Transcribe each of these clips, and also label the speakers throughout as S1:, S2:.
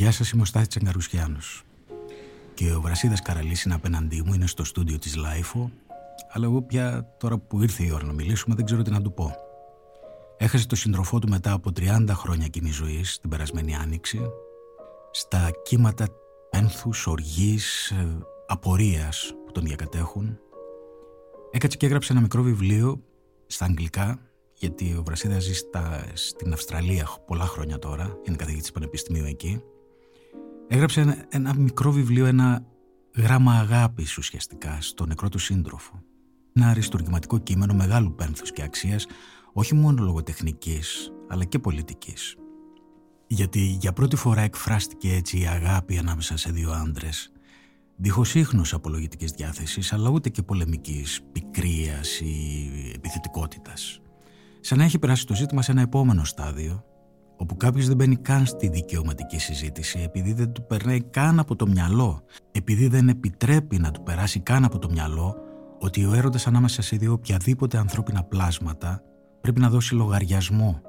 S1: Γεια σας, είμαι ο Στάθης Τσαγκαρουσιάνος. Και ο Βρασίδας Καραλής είναι απέναντί μου, είναι στο στούντιο της LiFO, αλλά εγώ πια τώρα που ήρθε η ώρα να μιλήσουμε δεν ξέρω τι να του πω. Έχασε το σύντροφό του μετά από 30 χρόνια κοινής ζωής την περασμένη άνοιξη, στα κύματα πένθους, οργής, ε, απορίας που τον διακατέχουν. Έκατσε και έγραψε ένα μικρό βιβλίο στα αγγλικά, γιατί ο Βρασίδας ζει στην Αυστραλία πολλά χρόνια τώρα, είναι καθηγητής πανεπιστημίου εκεί. Έγραψε ένα, ένα μικρό βιβλίο, ένα γράμμα αγάπης ουσιαστικά στο νεκρό του σύντροφο. Ένα αριστουργηματικό κείμενο μεγάλου πένθους και αξίας, όχι μόνο λογοτεχνικής, αλλά και πολιτικής. Γιατί για πρώτη φορά εκφράστηκε έτσι η αγάπη ανάμεσα σε δύο άντρες, δίχως ίχνος απολογητικής διάθεσης, αλλά ούτε και πολεμικής, πικρίας ή επιθετικότητας. Σαν να έχει περάσει το ζήτημα σε ένα επόμενο στάδιο, όπου κάποιος δεν μπαίνει καν στη δικαιωματική συζήτηση επειδή δεν του περνάει καν από το μυαλό, επειδή δεν επιτρέπει να του περάσει καν από το μυαλό ότι ο έρωτας ανάμεσα σε δύο οποιαδήποτε ανθρώπινα πλάσματα πρέπει να δώσει λογαριασμό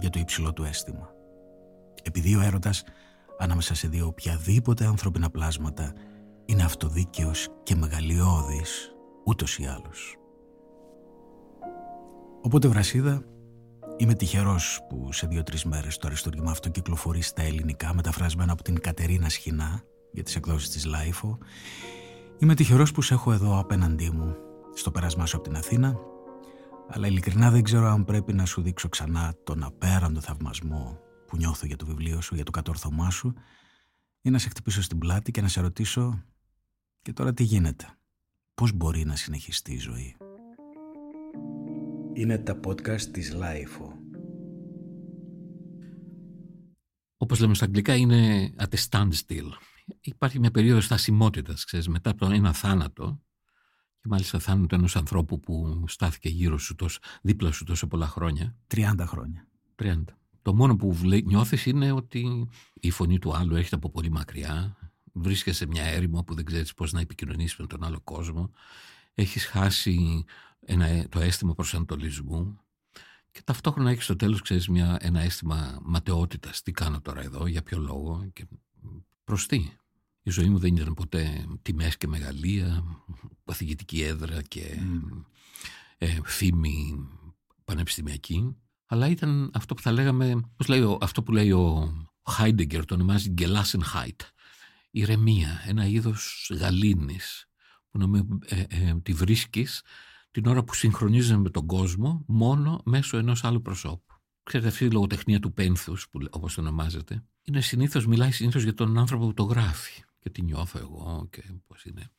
S1: για το υψηλό του αίσθημα. Επειδή ο έρωτας ανάμεσα σε δύο οποιαδήποτε ανθρώπινα πλάσματα είναι αυτοδίκαιος και μεγαλειώδης ούτως ή άλλως. Οπότε Βρασίδα, είμαι τυχερός που σε δύο-τρεις μέρες το αριστούργημα αυτό κυκλοφορεί στα ελληνικά μεταφρασμένο από την Κατερίνα Σχοινά για τις εκδόσεις της LiFO. Είμαι τυχερός που σε έχω εδώ απέναντί μου στο περάσμά σου από την Αθήνα αλλά ειλικρινά δεν ξέρω αν πρέπει να σου δείξω ξανά τον απέραντο θαυμασμό που νιώθω για το βιβλίο σου, για το κατόρθωμά σου ή να σε χτυπήσω στην πλάτη και να σε ρωτήσω και τώρα τι γίνεται; Πώς μπορεί να συνεχιστεί η ζωή; Είναι τα podcast της Lifeo.
S2: Όπως λέμε στα αγγλικά είναι at a standstill. Υπάρχει μια περίοδος στασιμότητας, ξέρεις, μετά από τον ένα θάνατο και μάλιστα θάνατο ενός ανθρώπου που στάθηκε γύρω σου τόσο, δίπλα σου τόσο πολλά χρόνια.
S1: 30 χρόνια.
S2: 30. Το μόνο που νιώθεις είναι ότι η φωνή του άλλου έρχεται από πολύ μακριά, βρίσκεσαι σε μια έρημο που δεν ξέρεις πώς να επικοινωνήσεις με τον άλλο κόσμο, έχεις χάσει ένα, το αίσθημα προσανατολισμού και ταυτόχρονα έχεις στο τέλος ξέρεις μια, ένα αίσθημα ματαιότητας. Τι κάνω τώρα εδώ, για ποιο λόγο και προς τι. Η ζωή μου δεν ήταν ποτέ τιμές και μεγαλεία, παθηγητική έδρα και ε, φήμη πανεπιστημιακή, αλλά ήταν αυτό που θα λέγαμε, πώς λέει, αυτό που λέει ο Χάιντεγκερ, το ονομάζει Gelassenheit ηρεμία, ένα είδος γαλήνης που να ε, ε, τη βρίσκεις την ώρα που συγχρονίζεσαι με τον κόσμο μόνο μέσω ενός άλλου προσώπου. Ξέρετε αυτή η λογοτεχνία του πένθους που όπως το ονομάζεται είναι συνήθως, μιλάει συνήθως για τον άνθρωπο που το γράφει και τι νιώθω εγώ και πώς είναι.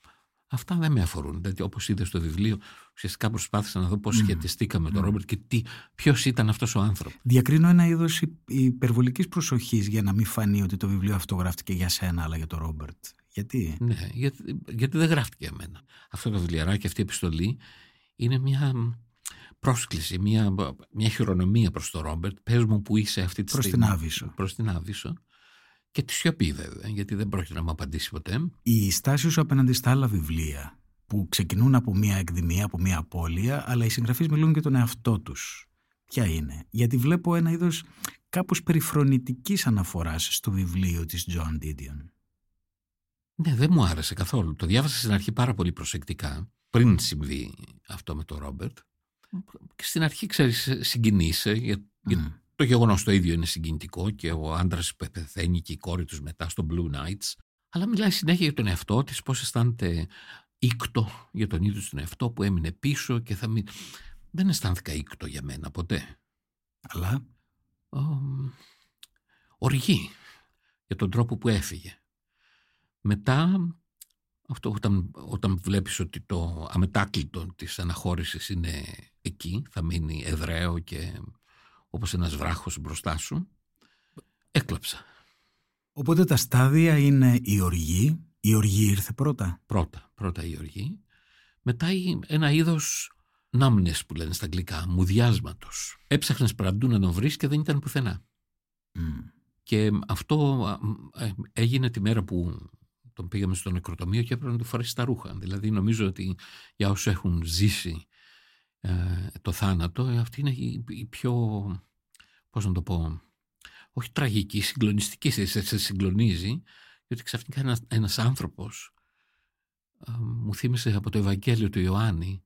S2: Αυτά δεν με αφορούν. Δηλαδή, όπως είδες στο βιβλίο, ουσιαστικά προσπάθησα να δω πώς mm. σχετιστήκαμε με τον Ρόμπερτ και ποιος ήταν αυτός ο άνθρωπο.
S1: Διακρίνω ένα είδος υπερβολικής προσοχής για να μην φανεί ότι το βιβλίο αυτό γράφτηκε για σένα, αλλά για τον Ρόμπερτ. Γιατί;
S2: Ναι, γιατί, γιατί δεν γράφτηκε για μένα. Αυτό το βιβλιαράκι, αυτή η επιστολή είναι μια πρόσκληση, μια, μια χειρονομία προς τον Ρόμπερτ. Πες μου που είσαι αυτή τη
S1: στιγμή. Προς την Άβυσσο.
S2: Προς την Άβυσσο. Και τη σιωπή βέβαια, γιατί δεν πρόκειται να μου απαντήσει ποτέ.
S1: Η στάση σου απέναντι στα άλλα βιβλία που ξεκινούν από μία εκδημία, από μία απώλεια, αλλά οι συγγραφείς μιλούν και τον εαυτό τους. Ποια είναι; Γιατί βλέπω ένα είδος κάπως περιφρονητικής αναφοράς στο βιβλίο της John Didion.
S2: Ναι, δεν μου άρεσε καθόλου. Το διάβασα στην αρχή πάρα πολύ προσεκτικά, πριν συμβεί αυτό με τον Ρόμπερτ. Και στην αρχή, ξέρεις, συγκινείσαι, για, το γεγονός το ίδιο είναι συγκινητικό και ο άντρας που πεθαίνει και η κόρη τους μετά στο Blue Nights. Αλλά μιλάει συνέχεια για τον εαυτό της, πώς αισθάνεται ήκτο για τον ίδιο τον εαυτό που έμεινε πίσω και θα μην. Δεν αισθάνθηκα ήκτο για μένα ποτέ.
S1: Αλλά; Ο,
S2: οργή για τον τρόπο που έφυγε. Μετά, αυτό όταν, όταν βλέπεις ότι το αμετάκλητο της αναχώρησης είναι εκεί, θα μείνει εδραίο και όπως ένας βράχος μπροστά σου, έκλαψα.
S1: Οπότε τα στάδια είναι η οργή. Η οργή ήρθε πρώτα;
S2: Πρώτα, πρώτα η οργή. Μετά ένα είδος νάμνες που λένε στα αγγλικά, μουδιάσματος. Έψαχνες παντού να τον βρεις και δεν ήταν πουθενά. Και αυτό ε, έγινε τη μέρα που τον πήγαμε στο νεκροτομείο και έπρεπε να του φορέσει τα ρούχα. Δηλαδή νομίζω ότι για όσους έχουν ζήσει ε, το θάνατο, αυτή είναι η, η πιο πώς να το πω, όχι τραγική, συγκλονιστική, σε, σε συγκλονίζει, γιατί ξαφνικά ένας, ένας άνθρωπος μου θύμισε από το Ευαγγέλιο του Ιωάννη,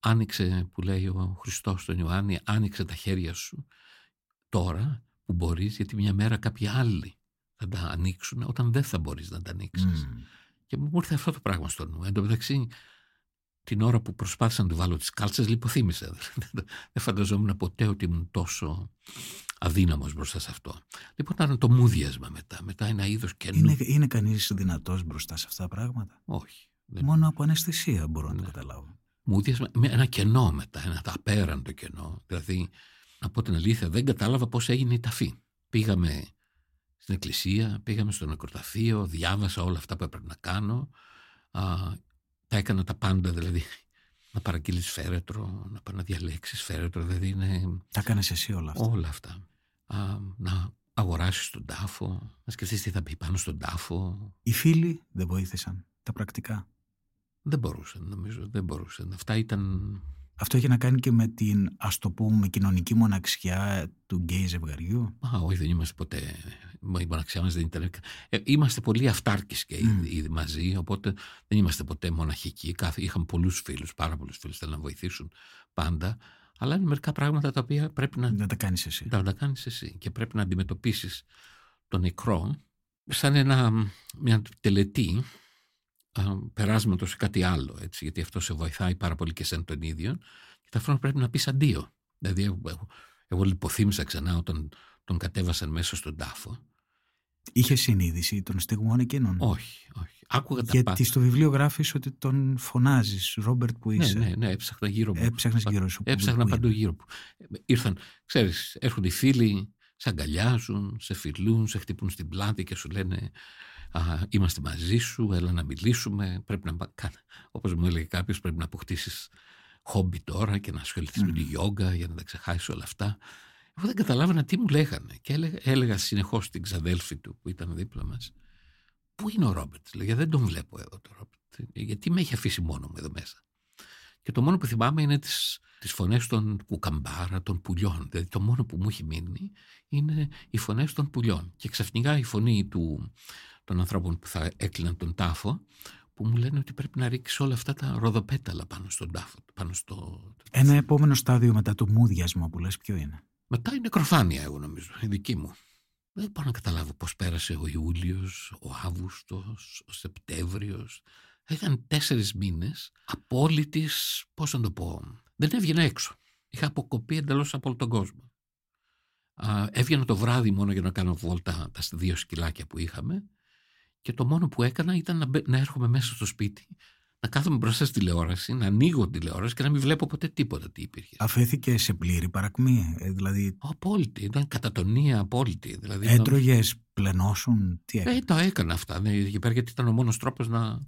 S2: άνοιξε, που λέει ο Χριστός στον Ιωάννη, άνοιξε τα χέρια σου τώρα που μπορείς, γιατί μια μέρα κάποιοι άλλοι θα τα ανοίξουν όταν δεν θα μπορείς να τα ανοίξεις. Και μου ήρθε αυτό το πράγμα στο νου. Εν τω μεταξύ, την ώρα που προσπάθησα να του βάλω τις κάλτσες, λιποθύμησα. δεν φανταζόμουν ποτέ ότι ήμουν τόσο αδύναμος μπροστά σε αυτό. Λοιπόν, ήταν το μούδιασμα μετά. Μετά ένα είδος καινού.
S1: Είναι, είναι κανείς δυνατός μπροστά σε αυτά τα πράγματα;
S2: Όχι.
S1: Μόνο από αναισθησία μπορώ να το ναι. καταλάβω.
S2: Μούδιασμα με ένα κενό μετά, ένα απέραντο κενό. Δηλαδή, από την αλήθεια, δεν κατάλαβα πώς έγινε η ταφή. Πήγαμε στην εκκλησία, πήγαμε στο νεκροταφείο, διάβασα όλα αυτά που έπρεπε να κάνω. Α, τα έκανα τα πάντα, δηλαδή να παραγγείλεις φέρετρο, να πάει να διαλέξεις φέρετρο, δηλαδή είναι...
S1: Τα έκανες εσύ όλα αυτά;
S2: Όλα αυτά. Α, να αγοράσεις τον τάφο, να σκεφτείς τι θα πει πάνω στον τάφο.
S1: Οι φίλοι δεν βοήθησαν, τα πρακτικά;
S2: Δεν μπορούσαν, νομίζω, δεν μπορούσαν. Αυτά ήταν
S1: αυτό έχει να κάνει και με την, ας το πούμε, κοινωνική μοναξιά του γκέι ζευγαριού;
S2: Α, όχι, δεν είμαστε ποτέ. Η μοναξιά μας δεν ήταν. Ε, είμαστε πολύ αυτάρκοι και mm. ήδη μαζί, οπότε δεν είμαστε ποτέ μοναχικοί. Κάθε, είχαμε πολλούς φίλους, πάρα πολλούς φίλους, θέλουν να βοηθήσουν πάντα. Αλλά είναι μερικά πράγματα τα οποία πρέπει να.
S1: Να τα κάνεις εσύ.
S2: Να τα κάνεις εσύ. Και πρέπει να αντιμετωπίσεις τον νεκρό σαν ένα, μια τελετή περάσματος σε κάτι άλλο, έτσι, γιατί αυτό σε βοηθάει πάρα πολύ και σαν τον ίδιο και ταυτόχρονα πρέπει να πεις αντίο. Δηλαδή εγώ, εγώ λιποθύμησα ξανά όταν τον κατέβασαν μέσα στον τάφο.
S1: Είχες συνείδηση των στιγμών εκείνων;
S2: Όχι, όχι. Άκουγα
S1: τα Γιατί στο βιβλίο γράφεις ότι τον φωνάζεις, Ρόμπερτ που
S2: ναι,
S1: είσαι.
S2: Ναι, ναι, έψαχνα γύρω μου.
S1: Έψαχνα γύρω σου.
S2: Έψαχνα παντού γύρω μου. Ήρθαν, ξέρεις, έρχονται οι φίλοι, σε αγκαλιάζουν, σε φιλούν, σε χτυπούν στην πλάτη και σου λένε α, είμαστε μαζί σου, έλα να μιλήσουμε, πρέπει να, όπως μου έλεγε κάποιος, πρέπει να αποκτήσεις χόμπι τώρα και να ασχοληθείς mm. με τη γιόγκα για να τα ξεχάσεις όλα αυτά. Εγώ δεν καταλάβαινα τι μου λέγανε και έλεγα, έλεγα συνεχώς στην ξαδέλφη του που ήταν δίπλα μας Πού είναι ο Ρόμπερτ, λέγε, δεν τον βλέπω εδώ το Ρόμπερτ. Γιατί με έχει αφήσει μόνο μου εδώ μέσα; Και το μόνο που θυμάμαι είναι τις, τις φωνές των κουκαμπάρα, των πουλιών. Δηλαδή το μόνο που μου έχει μείνει είναι οι φωνές των πουλιών. Και ξαφνικά η φωνή του, των ανθρώπων που θα έκλειναν τον τάφο που μου λένε ότι πρέπει να ρίξεις όλα αυτά τα ροδοπέταλα πάνω στον τάφο. Πάνω στο...
S1: Ένα επόμενο στάδιο μετά το μούδιασμα που λες ποιο είναι;
S2: Μετά είναι κροφάνια εγώ νομίζω, η δική μου. Δεν μπορώ να καταλάβω πώς πέρασε ο Ιούλιος, ο Αύγουστος, ο Σεπτέμβριος. Ήταν τέσσερις μήνες απόλυτης, πώς να το πω, δεν έβγαινα έξω. Είχα αποκοπεί εντελώς από όλο τον κόσμο. Α, έβγαινα το βράδυ μόνο για να κάνω βόλτα τα δύο σκυλάκια που είχαμε και το μόνο που έκανα ήταν να, να έρχομαι μέσα στο σπίτι, να κάθομαι μπροστά στη τηλεόραση, να ανοίγω τηλεόραση και να μην βλέπω ποτέ τίποτα τι υπήρχε.
S1: Αφέθηκε σε πλήρη παρακμή, ε, δηλαδή.
S2: Απόλυτη, ήταν κατατονία απόλυτη. Δηλαδή,
S1: Έτρωγες πλενώσουν, τι έκανε;
S2: Ε, τα έκανα αυτά. Ναι, γιατί ήταν ο μόνος τρόπος να,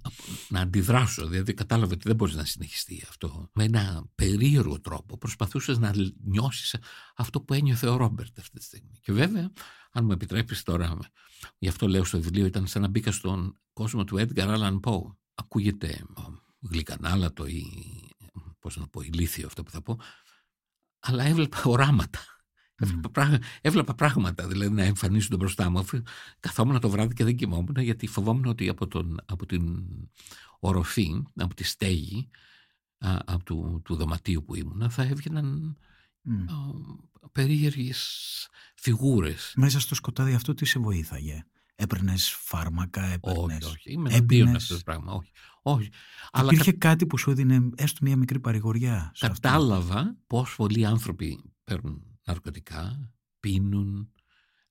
S2: να αντιδράσω. Δηλαδή κατάλαβε ότι δεν μπορείς να συνεχιστεί αυτό. Με ένα περίεργο τρόπο προσπαθούσες να νιώσεις αυτό που ένιωθε ο Ρόμπερτ αυτή τη στιγμή. Και βέβαια, αν μου επιτρέπεις τώρα, γι' αυτό λέω στο βιβλίο, ήταν σαν να μπήκα στον κόσμο του Edgar Allan Poe. Ακούγεται γλυκανάλατο ή πώς να πω, ηλίθιο αυτό που θα πω, αλλά έβλεπα οράματα Έβλεπα πράγματα δηλαδή να εμφανίζονται μπροστά μου. Καθόμουν το βράδυ και δεν κοιμόμουν γιατί φοβόμουν ότι από, τον, από την οροφή, από τη στέγη από του, του δωματίου που ήμουν θα έβγαιναν mm. περίεργες φιγούρες.
S1: Μέσα στο σκοτάδι αυτό τι σε βοήθαγε; Έπαιρνες φάρμακα, έπαιρνες.
S2: Όχι, όχι. Είμαι έπαιρνες... αυτό το πράγμα. Όχι. όχι.
S1: Αλλά Υπήρχε κάτι που σου έδινε έστω μια μικρή παρηγοριά.
S2: Κατάλαβα πώς πολλοί άνθρωποι παίρνουν ναρκωτικά, πίνουν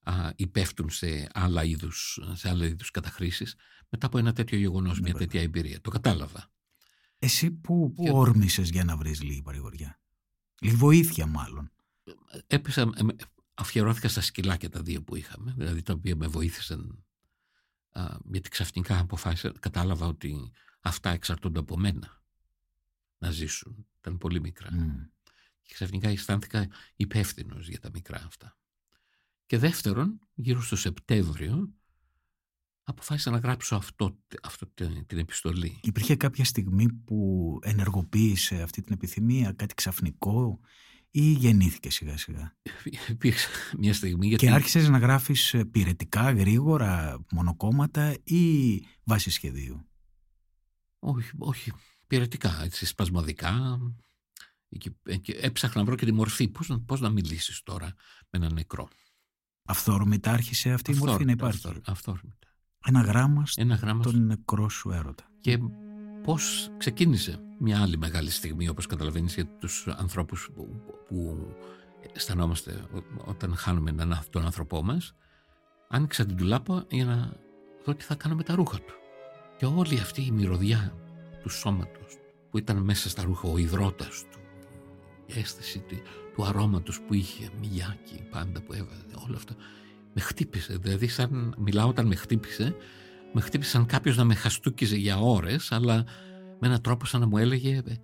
S2: α, ή πέφτουν σε άλλα είδους, σε άλλα είδους καταχρήσεις μετά από ένα τέτοιο γεγονός, μια ναι, τέτοια εμπειρία. Το κατάλαβα.
S1: Εσύ που, που όρμησες για να βρεις λίγη παρηγοριά; Λίγη βοήθεια μάλλον.
S2: Έπεσα, αφιερώθηκα στα σκυλάκια τα δύο που είχαμε, δηλαδή τα οποία με βοήθησαν α, γιατί ξαφνικά αποφάσισα, κατάλαβα ότι αυτά εξαρτώνται από μένα να ζήσουν. Ήταν πολύ μικρά. Και ξαφνικά αισθάνθηκα υπεύθυνος για τα μικρά αυτά. Και δεύτερον, γύρω στο Σεπτέμβριο, αποφάσισα να γράψω αυτό, αυτό την επιστολή.
S1: Υπήρχε κάποια στιγμή που ενεργοποίησε αυτή την επιθυμία, κάτι ξαφνικό; Ή γεννήθηκε σιγά σιγά;
S2: Υπήρξε μια στιγμή γιατί...
S1: Και άρχισες να γράφεις ε, πυρετικά, γρήγορα, μονοκόμματα ή βάση σχεδίου;
S2: Όχι, όχι. Πυρετικά, έτσι, σπασμωδικά. Έψαχνα να βρω και τη μορφή. Πώς, πώς να μιλήσεις τώρα με έναν νεκρό;
S1: Αυθόρμητα άρχισε αυτή η μορφή να υπάρχει.
S2: Αυθόρμητα.
S1: Ένα γράμμα στον νεκρό σου έρωτα.
S2: Και πώς ξεκίνησε μια άλλη μεγάλη στιγμή όπως καταλαβαίνεις για τους ανθρώπους που, που αισθανόμαστε όταν χάνουμε τον άνθρωπό μας άνοιξα την τουλάπα για να δω τι θα κάνω με τα ρούχα του. Και όλη αυτή η μυρωδιά του σώματος που ήταν μέσα στα ρούχα ο υδρότας του η αίσθηση του, του αρώματος που είχε μιγιάκι πάντα που έβαζε όλο αυτό με χτύπησε. Δηλαδή σαν μιλάω όταν με χτύπησε με χτύπησε σαν κάποιος να με χαστούκιζε για ώρες αλλά με έναν τρόπο σαν να μου έλεγε «Ε,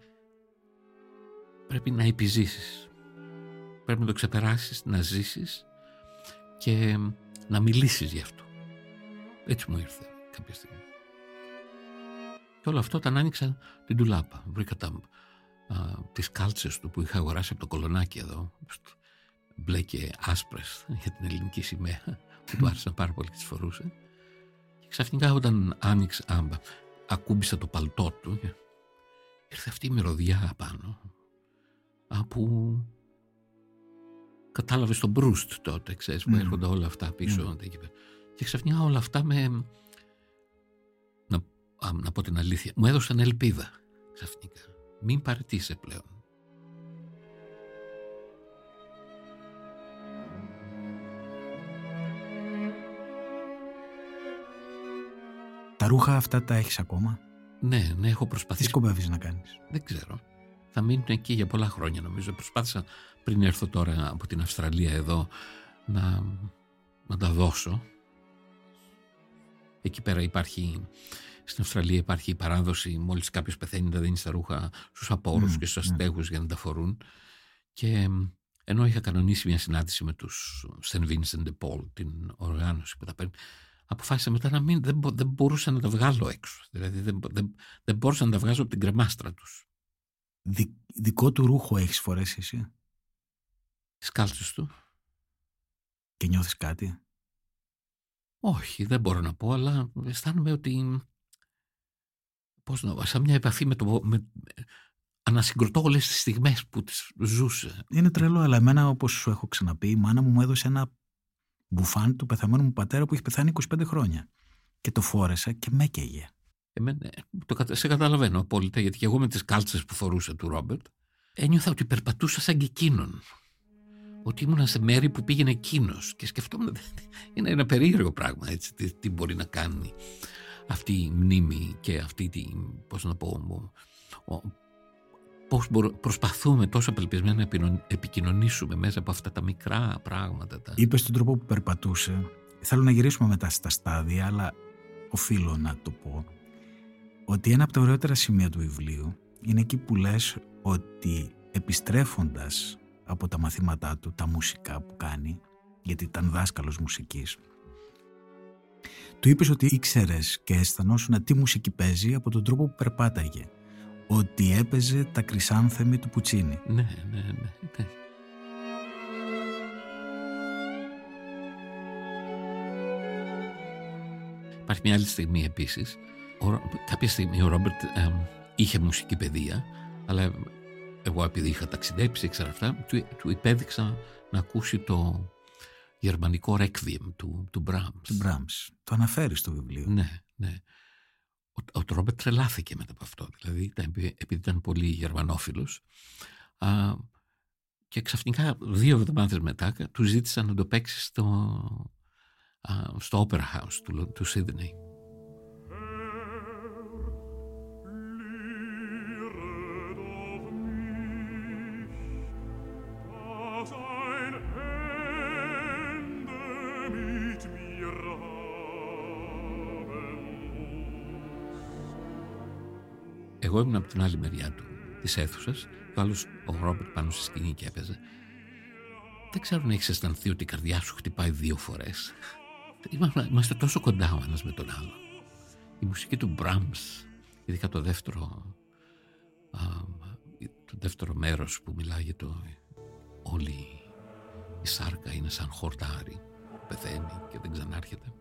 S2: πρέπει να επιζήσεις. Πρέπει να το ξεπεράσεις να ζήσεις και να μιλήσεις γι' αυτό έτσι μου ήρθε κάποια στιγμή. Και όλο αυτό όταν άνοιξα την τουλάπα βρήκα τα, α, τις κάλτσες του που είχα αγοράσει από το κολονάκι εδώ μπλε και άσπρες για την ελληνική σημαία που του άρεσαν πάρα πολύ και τις φορούσε. και ξαφνικά όταν άνοιξα άμπα, ακούμπησα το παλτό του ήρθε αυτή η μυρωδιά απάνω από κατάλαβες τον Μπρούστ τότε ξέρεις που mm. έρχονται όλα αυτά πίσω mm. και ξαφνικά όλα αυτά με να, α, να πω την αλήθεια μου έδωσαν ελπίδα ξαφνικά μην παρετήσει πλέον
S1: ρούχα αυτά τα έχεις ακόμα;
S2: Ναι, ναι, έχω προσπαθήσει.
S1: Τι σκοπεύεις να κάνεις;
S2: Δεν ξέρω. Θα μείνουν εκεί για πολλά χρόνια νομίζω. Προσπάθησα πριν έρθω τώρα από την Αυστραλία εδώ να, να τα δώσω. Εκεί πέρα υπάρχει, στην Αυστραλία υπάρχει η παράδοση μόλις κάποιος πεθαίνει να δίνεις τα ρούχα στους απόρους και στους αστέγους για να τα φορούν. Και ενώ είχα κανονίσει μια συνάντηση με τους St. Vincent de Paul, την οργάνωση που τα παίρνει, αποφάσισα μετά να μην, δεν, δεν μπορούσα να τα βγάλω έξω. Δηλαδή δεν, δεν, δεν μπορούσα να τα βγάζω από την κρεμάστρα τους.
S1: Δι, δικό του ρούχο έχεις φορέσει εσύ;
S2: Τις κάλτσες του.
S1: Και νιώθεις κάτι;
S2: Όχι, δεν μπορώ να πω, αλλά αισθάνομαι ότι πώς να, σαν μια επαφή με το... Με, ανασυγκροτώ όλες τις στιγμές που τις ζούσε.
S1: Είναι τρελό, αλλά εμένα, όπως σου έχω ξαναπεί, η μάνα μου μου έδωσε ένα μπουφάν του πεθαμένου μου πατέρα που έχει πεθάνει 25 χρόνια. Και το φόρεσα και με έκαιγε.
S2: Εμένα, το, σε καταλαβαίνω απόλυτα, γιατί και εγώ με τις κάλτσες που φορούσε του Ρόμπερτ, ένιωθα ότι περπατούσα σαν και εκείνον. Ότι ήμουν σε μέρη που πήγαινε εκείνος. Και σκεφτόμουν, είναι ένα περίεργο πράγμα, έτσι, τι, τι μπορεί να κάνει αυτή η μνήμη και αυτή τη, πώς να πω, πώς προσπαθούμε τόσο απελπισμένα να επικοινωνήσουμε μέσα από αυτά τα μικρά πράγματα. Τα...
S1: Είπες τον τρόπο που περπατούσε. Θέλω να γυρίσουμε μετά στα στάδια, αλλά οφείλω να το πω ότι ένα από τα ωραιότερα σημεία του βιβλίου είναι εκεί που λες ότι επιστρέφοντας από τα μαθήματά του, τα μουσικά που κάνει, γιατί ήταν δάσκαλος μουσικής, του είπες ότι ήξερες και αισθανόσουν τι μουσική παίζει από τον τρόπο που περπάταγε ότι έπαιζε τα κρυσάνθεμη του Πουτσίνη.
S2: Ναι, ναι, ναι. ναι. Υπάρχει μια άλλη στιγμή επίσης. κάποια στιγμή ο Ρόμπερτ είχε μουσική παιδεία, αλλά εγώ επειδή είχα ταξιδέψει, ήξερα αυτά, του, του υπέδειξα να ακούσει το γερμανικό ρέκβιεμ του, του Μπράμς.
S1: Του Μπράμς. Το αναφέρεις στο βιβλίο.
S2: Ναι, ναι ο, ο Τρόμπερτ τρελάθηκε μετά από αυτό. Δηλαδή, επειδή ήταν πολύ γερμανόφιλος. Α, και ξαφνικά δύο εβδομάδες μετά του ζήτησαν να το παίξει στο, α, στο Opera House του, του Σίδνεϊ. Εγώ ήμουν από την άλλη μεριά του της αίθουσας, και ο άλλος ο Ρόμπερτ πάνω στη σκηνή και έπαιζε. Δεν ξέρω αν έχεις αισθανθεί ότι η καρδιά σου χτυπάει δύο φορές. Είμαστε τόσο κοντά ο ένας με τον άλλο. Η μουσική του Μπραμ, ειδικά το δεύτερο, α, το δεύτερο μέρος που μιλάει για το όλη η σάρκα είναι σαν χορτάρι πεθαίνει και δεν ξανάρχεται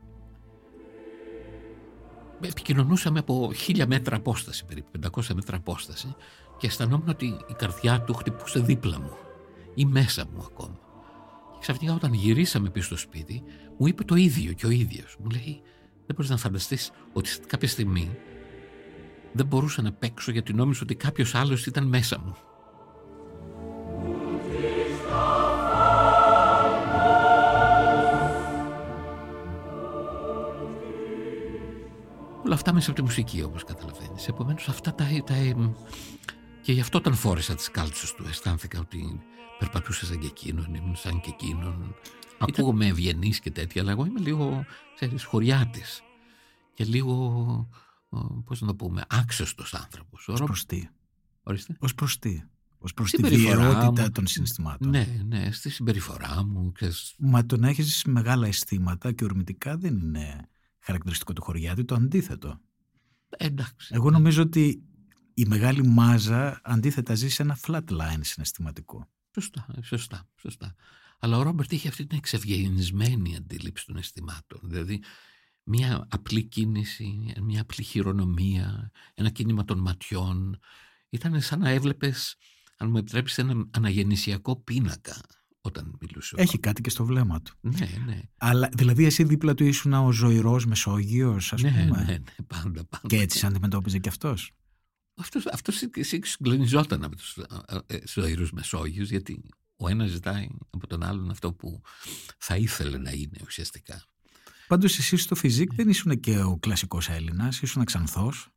S2: επικοινωνούσαμε από χίλια μέτρα απόσταση περίπου 500 μέτρα απόσταση και αισθανόμουν ότι η καρδιά του χτυπούσε δίπλα μου ή μέσα μου ακόμα. Και ξαφνικά όταν γυρίσαμε πίσω στο σπίτι μου είπε το ίδιο και ο ίδιος. Μου λέει δεν μπορείς να φανταστείς ότι κάποια στιγμή δεν μπορούσα να παίξω γιατί νόμιζα ότι κάποιος άλλος ήταν μέσα μου όλα αυτά μέσα από τη μουσική όπως καταλαβαίνεις. Επομένως αυτά τα, τα... Και γι' αυτό όταν φόρεσα τις κάλτσες του αισθάνθηκα ότι περπατούσα σαν και εκείνον, ήμουν σαν και εκείνον. Ακούγομαι ευγενής και τέτοια, αλλά εγώ είμαι λίγο, ξέρεις, χωριάτης. Και λίγο, πώς να το πούμε, άξιωστος άνθρωπος.
S1: Ως προς τι;
S2: Ορίστε.
S1: Ως προς τι; Ως προς τη βιαιότητα των συναισθημάτων.
S2: Ναι, ναι, στη συμπεριφορά μου. Ξέρεις.
S1: Μα το να έχεις μεγάλα αισθήματα και ορμητικά δεν είναι χαρακτηριστικό του χωριάτη, το αντίθετο.
S2: Εντάξει.
S1: Εγώ νομίζω ότι η μεγάλη μάζα αντίθετα ζει σε ένα flat line συναισθηματικό.
S2: Σωστά, σωστά, σωστά. Αλλά ο Ρόμπερτ είχε αυτή την εξευγενισμένη αντίληψη των αισθημάτων. Δηλαδή, μια απλή κίνηση, μια απλή χειρονομία, ένα κίνημα των ματιών. Ήταν σαν να έβλεπες, αν μου επιτρέψεις, ένα αναγεννησιακό πίνακα όταν μιλούσε.
S1: Έχει κάτι και στο βλέμμα του.
S2: Ναι, ναι.
S1: Αλλά δηλαδή εσύ δίπλα του ήσουν ο ζωηρός Μεσόγειος, ας
S2: ναι,
S1: πούμε;
S2: Ναι, ναι, πάντα, πάντα.
S1: Και έτσι αντιμετώπιζε και αυτός;
S2: Αυτός, αυτός συγκλονιζόταν με τους ε, ζωηρούς Μεσόγειους γιατί ο ένας ζητάει από τον άλλον αυτό που θα ήθελε να είναι ουσιαστικά.
S1: Πάντως εσύ στο φιζίκ δεν ήσουν και ο κλασικός Έλληνας, ήσουν ξανθός,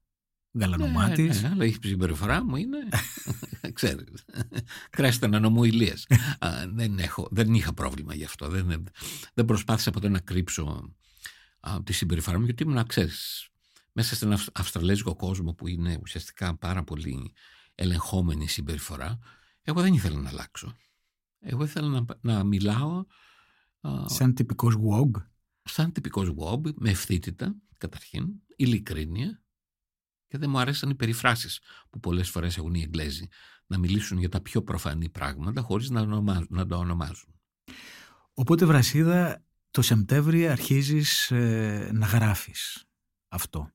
S1: γαλανομάτης.
S2: Ναι, ναι, αλλά η συμπεριφορά μου είναι, ξέρεις, κρέστε να νομού ηλίες. δεν, έχω, δεν είχα πρόβλημα γι' αυτό. Δεν, δεν προσπάθησα ποτέ να κρύψω α, τη συμπεριφορά μου γιατί ήμουν, ξέρεις, μέσα στον αυστραλέζικο κόσμο που είναι ουσιαστικά πάρα πολύ ελεγχόμενη συμπεριφορά, εγώ δεν ήθελα να αλλάξω. Εγώ ήθελα να, να μιλάω...
S1: Σαν τυπικός WOG.
S2: Σαν τυπικός WOG, με ευθύτητα, καταρχήν, ειλικρίνεια και δεν μου αρέσαν οι περιφράσεις που πολλές φορές έχουν οι Εγγλέζοι να μιλήσουν για τα πιο προφανή πράγματα χωρίς να, ονομάζουν, να το ονομάζουν.
S1: Οπότε Βρασίδα, το Σεπτέμβρη αρχίζεις ε, να γράφεις αυτό.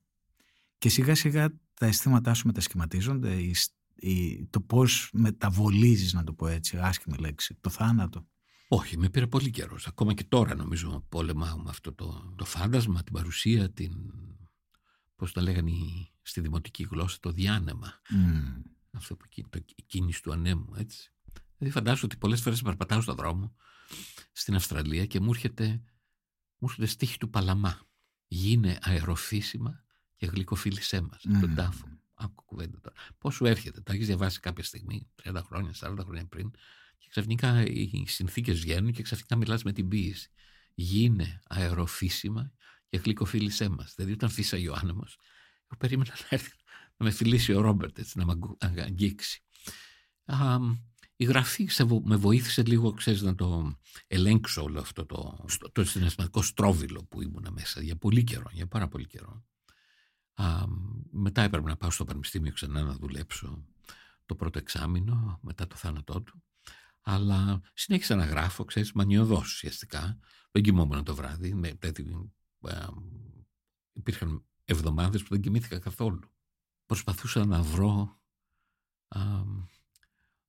S1: Και σιγά σιγά τα αισθήματά σου μετασχηματίζονται, η, η, το πώς μεταβολίζεις, να το πω έτσι, άσχημη λέξη, το θάνατο.
S2: Όχι, με πήρε πολύ καιρός. Ακόμα και τώρα νομίζω πόλεμάω με αυτό το, το φάντασμα, την παρουσία, την, πώς το λέγανε στη δημοτική γλώσσα, το διάνεμα.
S1: Mm.
S2: Αυτό που το, η κίνηση του ανέμου, έτσι. Δηλαδή φαντάζομαι ότι πολλές φορές περπατάω στον δρόμο στην Αυστραλία και μου έρχεται, μου έρχεται στίχη του Παλαμά. Γίνε αεροφύσιμα και γλυκοφίλησέ μας. Mm. Τον τάφο. Άκου κουβέντα τώρα. Πώς σου έρχεται, τα έχεις διαβάσει κάποια στιγμή, 30 χρόνια, 40 χρόνια πριν, και ξαφνικά οι συνθήκες βγαίνουν και ξαφνικά μιλάς με την πίεση. Γίνε αεροφύσιμα και γλυκοφίλησέ μας. Δηλαδή, όταν φύσαγε ο άνεμος, εγώ περίμενα να έρθει να με φιλήσει ο Ρόμπερτ, έτσι, να με αγγίξει. Α, η γραφή με βοήθησε λίγο, ξέρεις, να το ελέγξω όλο αυτό το, το συναισθηματικό στρόβιλο που ήμουνα μέσα για πολύ καιρό, για πάρα πολύ καιρό. Α, μετά έπρεπε να πάω στο πανεπιστήμιο ξανά να δουλέψω το πρώτο εξάμεινο μετά το θάνατό του. Αλλά συνέχισα να γράφω, ξέρεις, μανιωδώς ουσιαστικά. Δεν κοιμόμουν το βράδυ. Με, δηλαδή, α, υπήρχαν εβδομάδες που δεν κοιμήθηκα καθόλου. Προσπαθούσα να βρω α,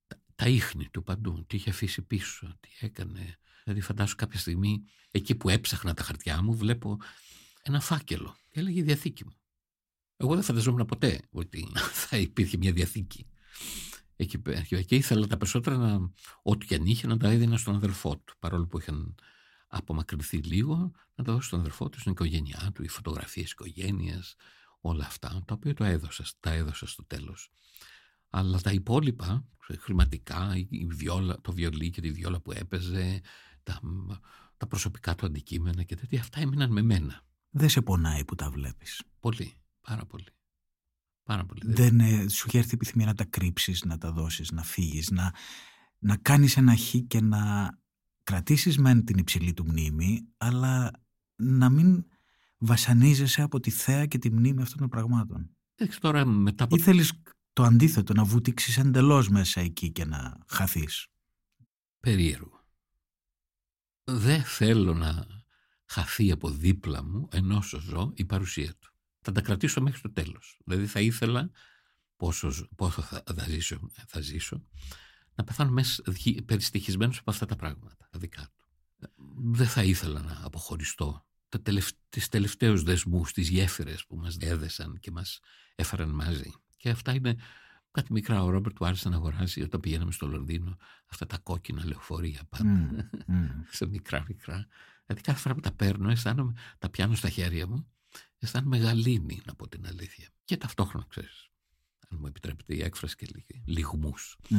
S2: τα, τα ίχνη του παντού, τι είχε αφήσει πίσω, τι έκανε. Δηλαδή φαντάσου κάποια στιγμή, εκεί που έψαχνα τα χαρτιά μου, βλέπω ένα φάκελο και έλεγε η διαθήκη μου. Εγώ δεν φανταζόμουν ποτέ ότι θα υπήρχε μια διαθήκη εκεί πέρα. Και ήθελα τα περισσότερα να, ό,τι και αν είχε, να τα έδινα στον αδελφό του. Παρόλο που είχαν απομακρυνθεί λίγο, να τα δώσω στον αδελφό του, στην οικογένειά του, οι φωτογραφίες οικογένειας, όλα αυτά, τα οποία το έδωσα, τα έδωσα στο τέλος. Αλλά τα υπόλοιπα, χρηματικά, η βιόλα, το βιολί και τη βιόλα που έπαιζε, τα, τα προσωπικά του αντικείμενα και τέτοια, αυτά έμειναν με μένα.
S1: Δεν σε πονάει που τα βλέπεις.
S2: Πολύ. Πάρα πολύ. Πάρα πολύ.
S1: Δεν ε, σου έχει έρθει επιθυμία να τα κρύψεις, να τα δώσεις, να φύγεις, να, να κάνεις ένα χ και να κρατήσεις μεν την υψηλή του μνήμη, αλλά να μην βασανίζεσαι από τη θέα και τη μνήμη αυτών των πραγμάτων.
S2: Έχεις τώρα μετά από...
S1: Ή θέλεις το αντίθετο, να βουτήξεις εντελώς μέσα εκεί και να χαθείς.
S2: περίεργο. Δεν θέλω να χαθεί από δίπλα μου, ενώ ζω, η παρουσία του. Θα τα κρατήσω μέχρι το τέλος. Δηλαδή θα ήθελα, πόσο, πόσο θα, θα, ζήσω, θα ζήσω, να πεθάνω μέσα περιστοιχισμένος από αυτά τα πράγματα, τα δικά του. Δεν θα ήθελα να αποχωριστώ τα τελευ, τις τελευταίους δεσμούς, τις γέφυρες που μας έδεσαν και μας έφεραν μαζί. Και αυτά είναι κάτι μικρά. Ο Ρόμπερτ του άρεσε να αγοράσει όταν πηγαίναμε στο Λονδίνο αυτά τα κόκκινα λεωφορεία πάντα. Mm, mm. σε μικρά μικρά. Δηλαδή κάθε φορά που τα παίρνω, αισθάνομαι, τα πιάνω στα χέρια μου, αισθάνομαι γαλήνη, να πω την αλήθεια. Και ταυτόχρονα, ξέρεις, αν μου επιτρέπετε η έκφραση και λιγμού mm.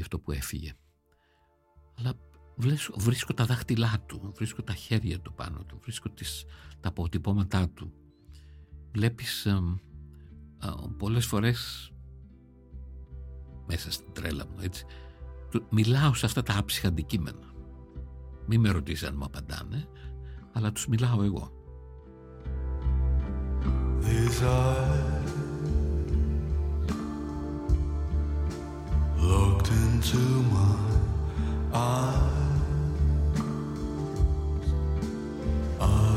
S2: Γι' αυτό που έφυγε. Αλλά βρίσκω τα δάχτυλά του, βρίσκω τα χέρια του πάνω του, βρίσκω τις, τα αποτυπώματά του. Βλέπεις ε, ε, πολλές φορές μέσα στην τρέλα μου έτσι μιλάω σε αυτά τα άψυχα αντικείμενα. Μη με ρωτήσεις αν μου απαντάνε, αλλά τους μιλάω εγώ. These eyes into I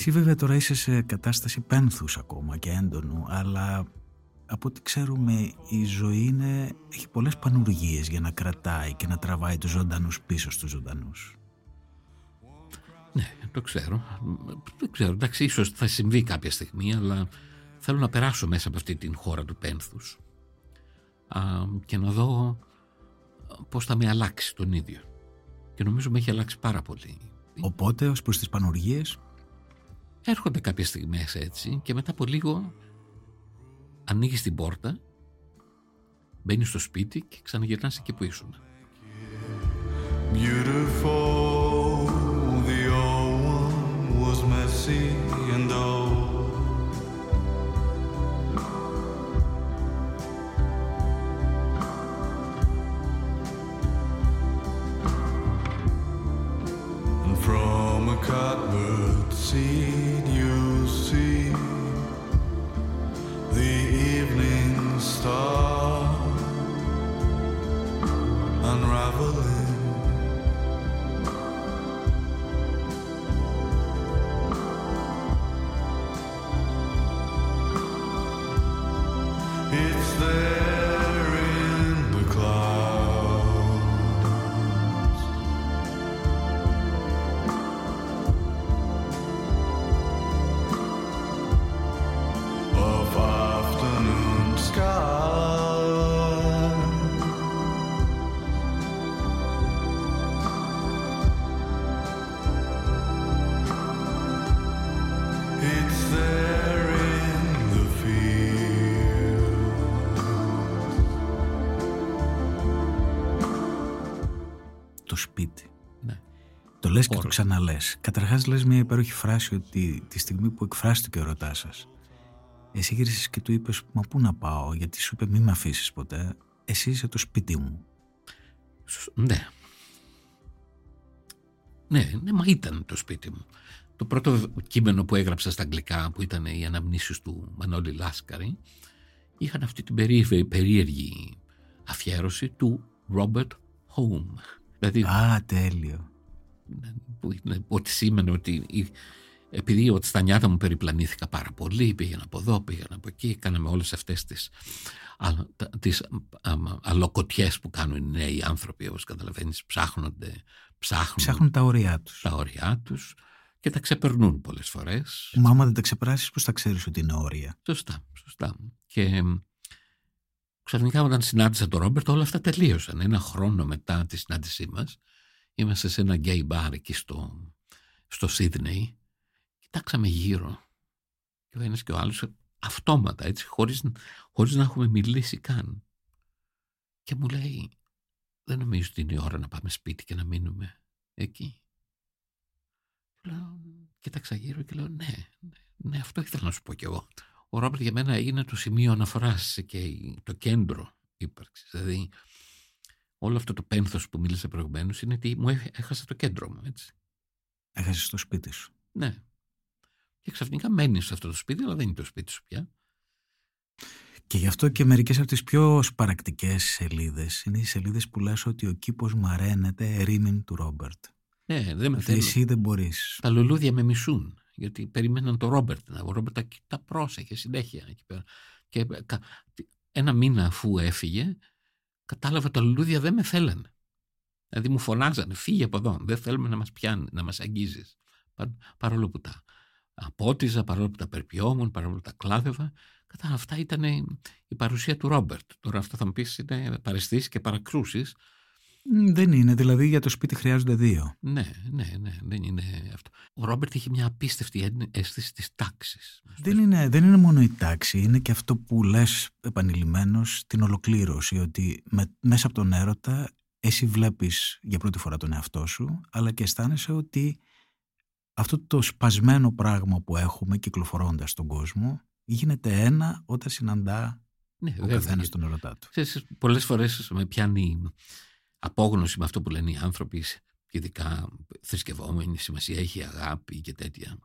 S1: Εσύ βέβαια τώρα είσαι σε κατάσταση πένθους ακόμα και έντονου, αλλά από ό,τι ξέρουμε η ζωή είναι, έχει πολλές πανουργίες για να κρατάει και να τραβάει τους ζωντανούς πίσω στους ζωντανούς.
S2: Ναι, το ξέρω. Δεν ξέρω, εντάξει, ίσως θα συμβεί κάποια στιγμή, αλλά θέλω να περάσω μέσα από αυτή την χώρα του πένθους α, και να δω πώς θα με αλλάξει τον ίδιο. Και νομίζω με έχει αλλάξει πάρα πολύ.
S1: Οπότε, ως προς τις πανουργίες,
S2: έρχονται κάποιες στιγμές έτσι και μετά από λίγο ανοίγεις την πόρτα μπαίνεις στο σπίτι και ξαναγυρνάς εκεί που ήσουν. Beautiful, the old one was messy and old. And from a cottonwood sea
S1: λες και το ξαναλές. Καταρχάς λες μια υπέροχη φράση ότι τη στιγμή που εκφράστηκε ο ρωτά σας. εσύ γύρισες και του είπες «Μα πού να πάω» γιατί σου είπε «Μη με αφήσεις ποτέ, εσύ είσαι το σπίτι μου».
S2: Ναι. Ναι, ναι, μα ήταν το σπίτι μου. Το πρώτο κείμενο που έγραψα στα αγγλικά που ήταν οι αναμνήσεις του Μανώλη Λάσκαρη είχαν αυτή την περίεργη αφιέρωση του Robert Home.
S1: Δηλαδή, Α, τέλειο
S2: που είναι, ότι σήμαινε ότι επειδή ότι στα νιάτα μου περιπλανήθηκα πάρα πολύ, πήγαινα από εδώ, πήγαινα από εκεί, κάναμε όλες αυτές τις, τις αλοκοτιές που κάνουν οι νέοι άνθρωποι, όπως καταλαβαίνεις, ψάχνονται, ψάχνουν,
S1: ψάχνουν τα όρια τους.
S2: Τα όρια τους και τα ξεπερνούν πολλές φορές.
S1: Μα άμα δεν τα ξεπεράσεις, πώς θα ξέρεις ότι είναι όρια;
S2: Σωστά, σωστά. Και ξαφνικά όταν συνάντησα τον Ρόμπερτ όλα αυτά τελείωσαν. Ένα χρόνο μετά τη συνάντησή μας Είμαστε σε ένα γκέι μπαρ εκεί στο, στο Σίδνεϊ. Κοιτάξαμε γύρω. Και ο ένας και ο άλλος αυτόματα, έτσι, χωρίς, χωρίς να έχουμε μιλήσει καν. Και μου λέει, δεν νομίζω ότι είναι η ώρα να πάμε σπίτι και να μείνουμε εκεί. Λέω, κοίταξα γύρω και λέω, ναι, ναι, ναι, αυτό ήθελα να σου πω κι εγώ. Ο Ρόμπερτ για μένα έγινε το σημείο αναφοράς και το κέντρο ύπαρξης. Δηλαδή, όλο αυτό το πένθος που μίλησε προηγουμένως είναι ότι μου έχασα το κέντρο μου, έτσι.
S1: Έχασες το σπίτι σου.
S2: Ναι. Και ξαφνικά μένεις σε αυτό το σπίτι, αλλά δεν είναι το σπίτι σου πια.
S1: Και γι' αυτό και μερικές από τις πιο σπαρακτικές σελίδες είναι οι σελίδες που λες ότι ο κήπος μαραίνεται ερήμην του Ρόμπερτ.
S2: Ναι, δεν με θέλει.
S1: Εσύ δεν μπορείς.
S2: Τα λουλούδια με μισούν, γιατί περιμέναν τον Ρόμπερτ. Ο Ρόμπερτ τα, τα πρόσεχε συνέχεια εκεί πέρα. Και ένα μήνα αφού έφυγε, κατάλαβα τα λουλούδια δεν με θέλανε. Δηλαδή μου φωνάζανε, φύγε από εδώ, δεν θέλουμε να μας πιάνει, να μας αγγίζεις. Παρόλο που τα απότιζα, παρόλο που τα περπιόμουν, παρόλο που τα κλάδευα, κατά αυτά ήταν η παρουσία του Ρόμπερτ. Τώρα αυτό θα μου πεις είναι παρεστήσεις και παρακρούσεις.
S1: Δεν είναι, δηλαδή για το σπίτι χρειάζονται δύο.
S2: Ναι, ναι, ναι, δεν είναι αυτό. Ο Ρόμπερτ είχε μια απίστευτη αίσθηση της τάξης.
S1: Δεν είναι, δεν είναι μόνο η τάξη, είναι και αυτό που λες επανειλημμένος, την ολοκλήρωση, ότι με, μέσα από τον έρωτα εσύ βλέπεις για πρώτη φορά τον εαυτό σου, αλλά και αισθάνεσαι ότι αυτό το σπασμένο πράγμα που έχουμε κυκλοφορώντας τον κόσμο γίνεται ένα όταν συναντά ναι, ο καθένας τον ερωτά του.
S2: Πολλές φορές με πιάνει απόγνωση με αυτό που λένε οι άνθρωποι, ειδικά θρησκευόμενοι, σημασία έχει αγάπη και τέτοια.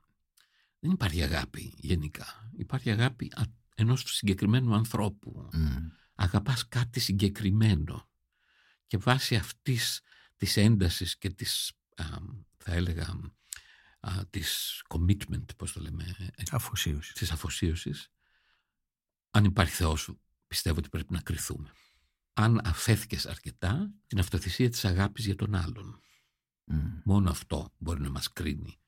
S2: Δεν υπάρχει αγάπη γενικά. Υπάρχει αγάπη ενός συγκεκριμένου ανθρώπου. Mm. Αγαπάς κάτι συγκεκριμένο. Και βάσει αυτής της έντασης και της, θα έλεγα, α, της commitment, πώς το λέμε,
S1: ε, αφοσίωσης.
S2: της αφοσίωσης, αν υπάρχει Θεός, πιστεύω ότι πρέπει να κρυθούμε. Αν αφέθηκες αρκετά, την αυτοθυσία της αγάπης για τον άλλον. Μόνο αυτό μπορεί να μας κρίνει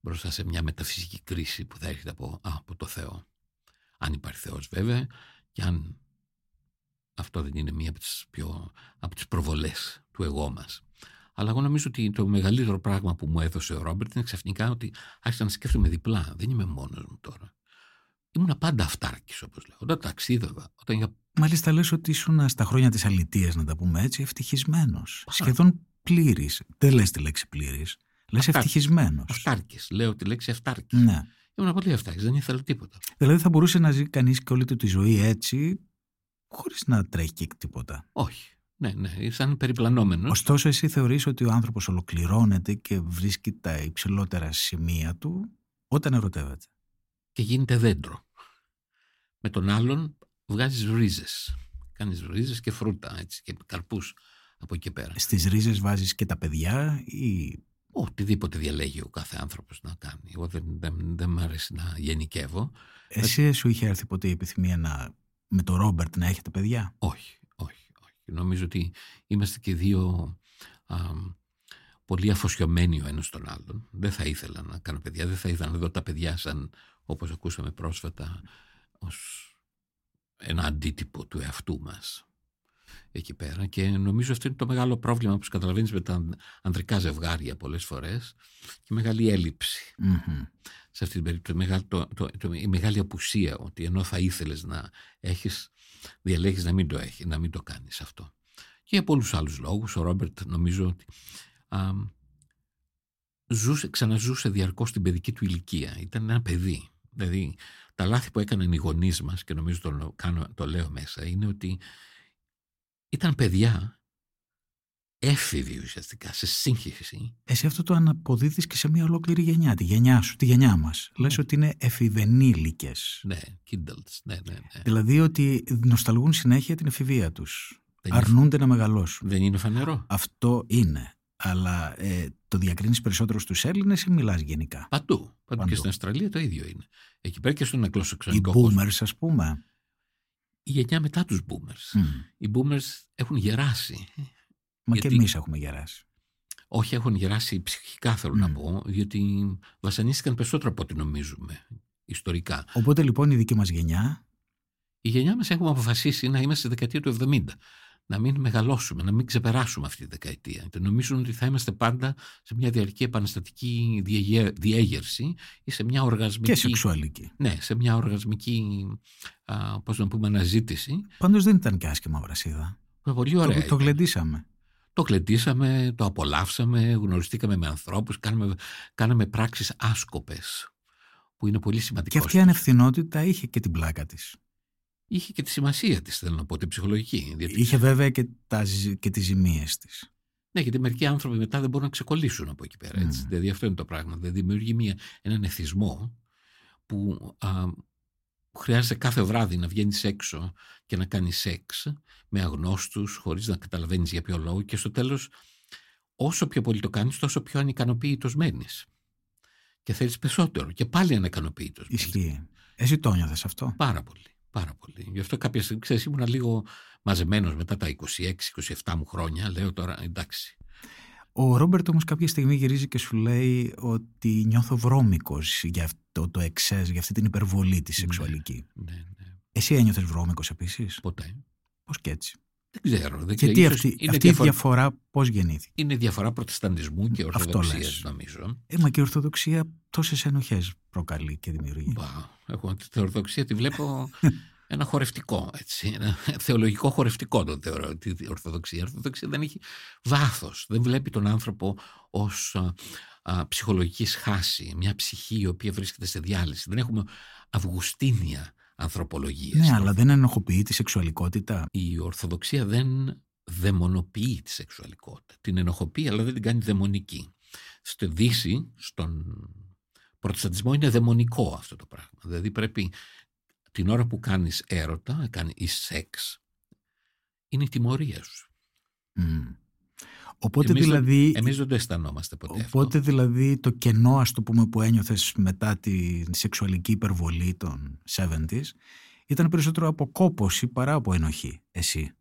S2: μπροστά σε μια μεταφυσική κρίση που θα έρχεται από, από το Θεό. Αν υπάρχει Θεός βέβαια και αν αυτό δεν είναι μία από τις, πιο, από τις προβολές του εγώ μας. Αλλά εγώ νομίζω ότι το μεγαλύτερο πράγμα που μου έδωσε ο Ρόμπερτ είναι ξαφνικά ότι άρχισα να σκέφτομαι διπλά. Δεν είμαι μόνος μου τώρα. Ήμουν πάντα αυτάρκης, όπως λέω. Όταν ταξίδευα. Όταν για...
S1: Μάλιστα, λες ότι ήσουν στα χρόνια της αλητίας, να τα πούμε έτσι, ευτυχισμένος. Σχεδόν πλήρης. Δεν λες τη λέξη πλήρης. Λες ευτυχισμένος.
S2: Αυτάρκης. Λέω τη λέξη αυτάρκης.
S1: Ναι.
S2: Ήμουν πολύ αυτάρκης. Δεν ήθελα τίποτα.
S1: Δηλαδή θα μπορούσε να ζει κανείς και όλη του τη ζωή έτσι, χωρίς να τρέχει και τίποτα.
S2: Όχι. Ναι, ναι, σαν περιπλανόμενος.
S1: Ωστόσο, εσύ θεωρείς ότι ο άνθρωπος ολοκληρώνεται και βρίσκει τα υψηλότερα σημεία του όταν ερωτεύεται.
S2: Και γίνεται δέντρο. Με τον άλλον βγάζεις ρίζες. Κάνεις ρίζες και φρούτα έτσι, και καρπούς από εκεί πέρα.
S1: Στις ρίζες βάζεις και τα παιδιά ή...
S2: Οτιδήποτε διαλέγει ο κάθε άνθρωπος να κάνει. Εγώ δεν, δεν, δεν μ' αρέσει να γενικεύω.
S1: Εσύ σου είχε έρθει ποτέ η επιθυμία να, με τον Ρόμπερτ να έχετε παιδιά;
S2: Όχι, όχι. Νομίζω ότι είμαστε και δύο α, πολύ αφοσιωμένοι ο ένας στον άλλον. Δεν θα ήθελα να κάνω παιδιά, δεν θα ήθελα να δω τα παιδιά σαν όπως ακούσαμε πρόσφατα ως ένα αντίτυπο του εαυτού μας εκεί πέρα και νομίζω αυτό είναι το μεγάλο πρόβλημα που καταλαβαίνεις με τα ανδρικά ζευγάρια πολλές φορές και μεγάλη έλλειψη σε αυτή την περίπτωση το, το, το, η μεγάλη απουσία ότι ενώ θα ήθελες να έχεις διαλέγεις να μην το έχεις, να μην το κάνεις αυτό. Και για πολλούς άλλους λόγους, ο Ρόμπερτ νομίζω ότι α, ζούσε, ξαναζούσε διαρκώς την παιδική του ηλικία. Ήταν ένα παιδί. Δηλαδή, τα λάθη που έκαναν οι γονείς μας, και νομίζω το, κάνω, το λέω μέσα, είναι ότι ήταν παιδιά έφηβοι ουσιαστικά, σε σύγχυση.
S1: Εσύ αυτό το αναποδίδεις και σε μια ολόκληρη γενιά, τη γενιά σου, τη γενιά μας. Ναι. Λες ότι είναι εφηβενήλικες.
S2: Ναι, kindles, ναι, ναι, ναι.
S1: Δηλαδή ότι νοσταλγούν συνέχεια την εφηβεία τους. Δεν Αρνούνται είναι... να μεγαλώσουν.
S2: Δεν είναι φανερό.
S1: Αυτό είναι. Αλλά ε, το διακρίνεις περισσότερο στους Έλληνες ή μιλάς γενικά;
S2: Παντού. Παντού. Παντού. Και στην Αυστραλία το ίδιο είναι. Εκεί πέρα και στον αγγλοσαξονικό
S1: Οι boomers ας πούμε.
S2: Η γενιά μετά τους boomers. Mm. Οι boomers έχουν γεράσει.
S1: Μα γιατί... και εμείς έχουμε γεράσει.
S2: Όχι, έχουν γεράσει ψυχικά, θέλω να πω, γιατί βασανίστηκαν περισσότερο από ό,τι νομίζουμε ιστορικά.
S1: Οπότε λοιπόν η δική μας γενιά;
S2: Η γενιά μας έχουμε αποφασίσει να είμαστε στη δεκαετία του 70. Να μην μεγαλώσουμε, να μην ξεπεράσουμε αυτή τη δεκαετία. Και νομίζουν ότι θα είμαστε πάντα σε μια διαρκή επαναστατική διέγερση ή σε μια οργασμική...
S1: Και σεξουαλική.
S2: Ναι, σε μια οργασμική, α, πώς να πούμε, αναζήτηση.
S1: Πάντως δεν ήταν και άσχημα βρασίδα.
S2: Πολύ ωραία.
S1: Το, το γλεντήσαμε.
S2: Το γλεντήσαμε, το απολαύσαμε, γνωριστήκαμε με ανθρώπους, κάναμε, κάναμε πράξεις άσκοπες που είναι πολύ σημαντικός.
S1: Και αυτή η ανευθυνότητα είχε και την πλάκα της
S2: είχε και τη σημασία της, θέλω να πω, την ψυχολογική.
S1: Είχε βέβαια και, τα, και τις ζημίες της.
S2: Ναι, γιατί μερικοί άνθρωποι μετά δεν μπορούν να ξεκολλήσουν από εκεί πέρα. Έτσι. Mm. Δηλαδή αυτό είναι το πράγμα. Δηλαδή δημιουργεί μια, έναν εθισμό που α, χρειάζεται κάθε βράδυ να βγαίνεις έξω και να κάνεις σεξ με αγνώστους χωρίς να καταλαβαίνεις για ποιο λόγο και στο τέλος όσο πιο πολύ το κάνεις τόσο πιο ανικανοποίητος μένεις. Και θέλεις περισσότερο και πάλι ανικανοποίητος.
S1: Ισχύει. Εσύ το νιώθες αυτό;
S2: Πάρα πολύ. Πάρα πολύ. Γι' αυτό κάποια στιγμή, ξέρεις, ήμουν λίγο μαζεμένος μετά τα 26-27 μου χρόνια. Λέω τώρα, εντάξει.
S1: Ο Ρόμπερτ όμως κάποια στιγμή γυρίζει και σου λέει ότι νιώθω βρώμικος για αυτό το εξές, για αυτή την υπερβολή τη ναι, σεξουαλική.
S2: Ναι, ναι,
S1: Εσύ ένιωθες βρώμικος επίσης;
S2: Ποτέ.
S1: Πώς και έτσι;
S2: Δεν ξέρω. Δεν
S1: Γιατί αυτή, είναι αυτή η διαφορά πώς γεννήθηκε;
S2: Είναι διαφορά προτεσταντισμού και ορθοδοξίας, νομίζω.
S1: Ε, μα και η ορθοδοξία τόσες ενοχές προκαλεί και δημιουργεί.
S2: Μπα, εγώ την ορθοδοξία τη βλέπω ένα χορευτικό, έτσι, ένα θεολογικό χορευτικό τον θεωρώ τη ορθοδοξία. Η ορθοδοξία δεν έχει βάθος. Δεν βλέπει τον άνθρωπο ως ψυχολογική σχάση, μια ψυχή η οποία βρίσκεται σε διάλυση. Δεν έχουμε αυγουστίνια ανθρωπολογίες.
S1: Ναι, αλλά δεν ενοχοποιεί τη σεξουαλικότητα.
S2: Η Ορθοδοξία δεν δαιμονοποιεί τη σεξουαλικότητα. Την ενοχοποιεί, αλλά δεν την κάνει δαιμονική. Στη Δύση, στον Προτεσταντισμό, είναι δαιμονικό αυτό το πράγμα. Δηλαδή πρέπει την ώρα που κάνεις έρωτα, κάνει ή σεξ, είναι η τιμωρία σου.
S1: Οπότε εμείς δηλαδή...
S2: Εμείς δεν το αισθανόμαστε ποτέ
S1: Οπότε δηλαδή το κενό ας το πούμε που ένιωθες μετά τη σεξουαλική υπερβολή των 70s ήταν περισσότερο από κόπωση παρά από ενοχή. Εσύ.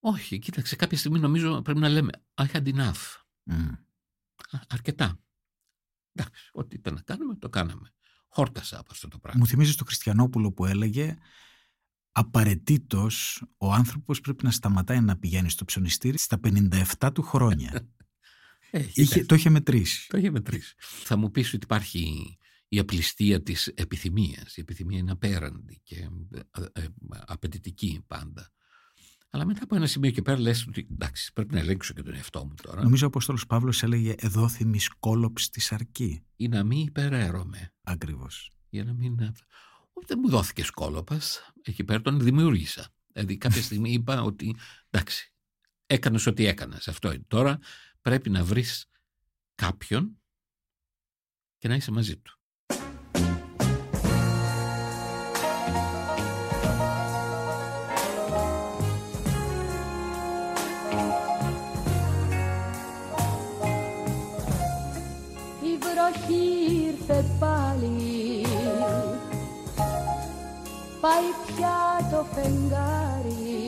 S2: Όχι, κοίταξε κάποια στιγμή νομίζω πρέπει να λέμε I had enough. Mm. αρκετά. Εντάξει, ό,τι ήταν να κάνουμε το κάναμε. Χόρτασα από αυτό το πράγμα.
S1: Μου θυμίζεις το Χριστιανόπουλο που έλεγε απαραίτητος ο άνθρωπος πρέπει να σταματάει να πηγαίνει στο ψωνιστήρι στα 57 του χρόνια.
S2: Ε,
S1: είχε, το είχε μετρήσει.
S2: Το είχε μετρήσει. Θα μου πεις ότι υπάρχει η απληστία της επιθυμίας. Η επιθυμία είναι απέραντη και ε, ε, απαιτητική πάντα. Αλλά μετά από ένα σημείο και πέρα λες ότι εντάξει πρέπει να ελέγξω και τον εαυτό μου τώρα.
S1: Νομίζω ο Απόστολος Παύλος έλεγε εδώ θυμή κόλοψη της αρκή.
S2: Ή να μην υπεραίρομαι.
S1: Ακριβώς.
S2: Για να μην... Δεν μου δόθηκε σκόλοπας. Εκεί πέρα τον δημιούργησα. Δηλαδή κάποια στιγμή είπα ότι εντάξει, έκανες ό,τι έκανες. Αυτό είναι. Τώρα πρέπει να βρεις κάποιον και να είσαι μαζί του.
S3: Πάει πια το φεγγάρι.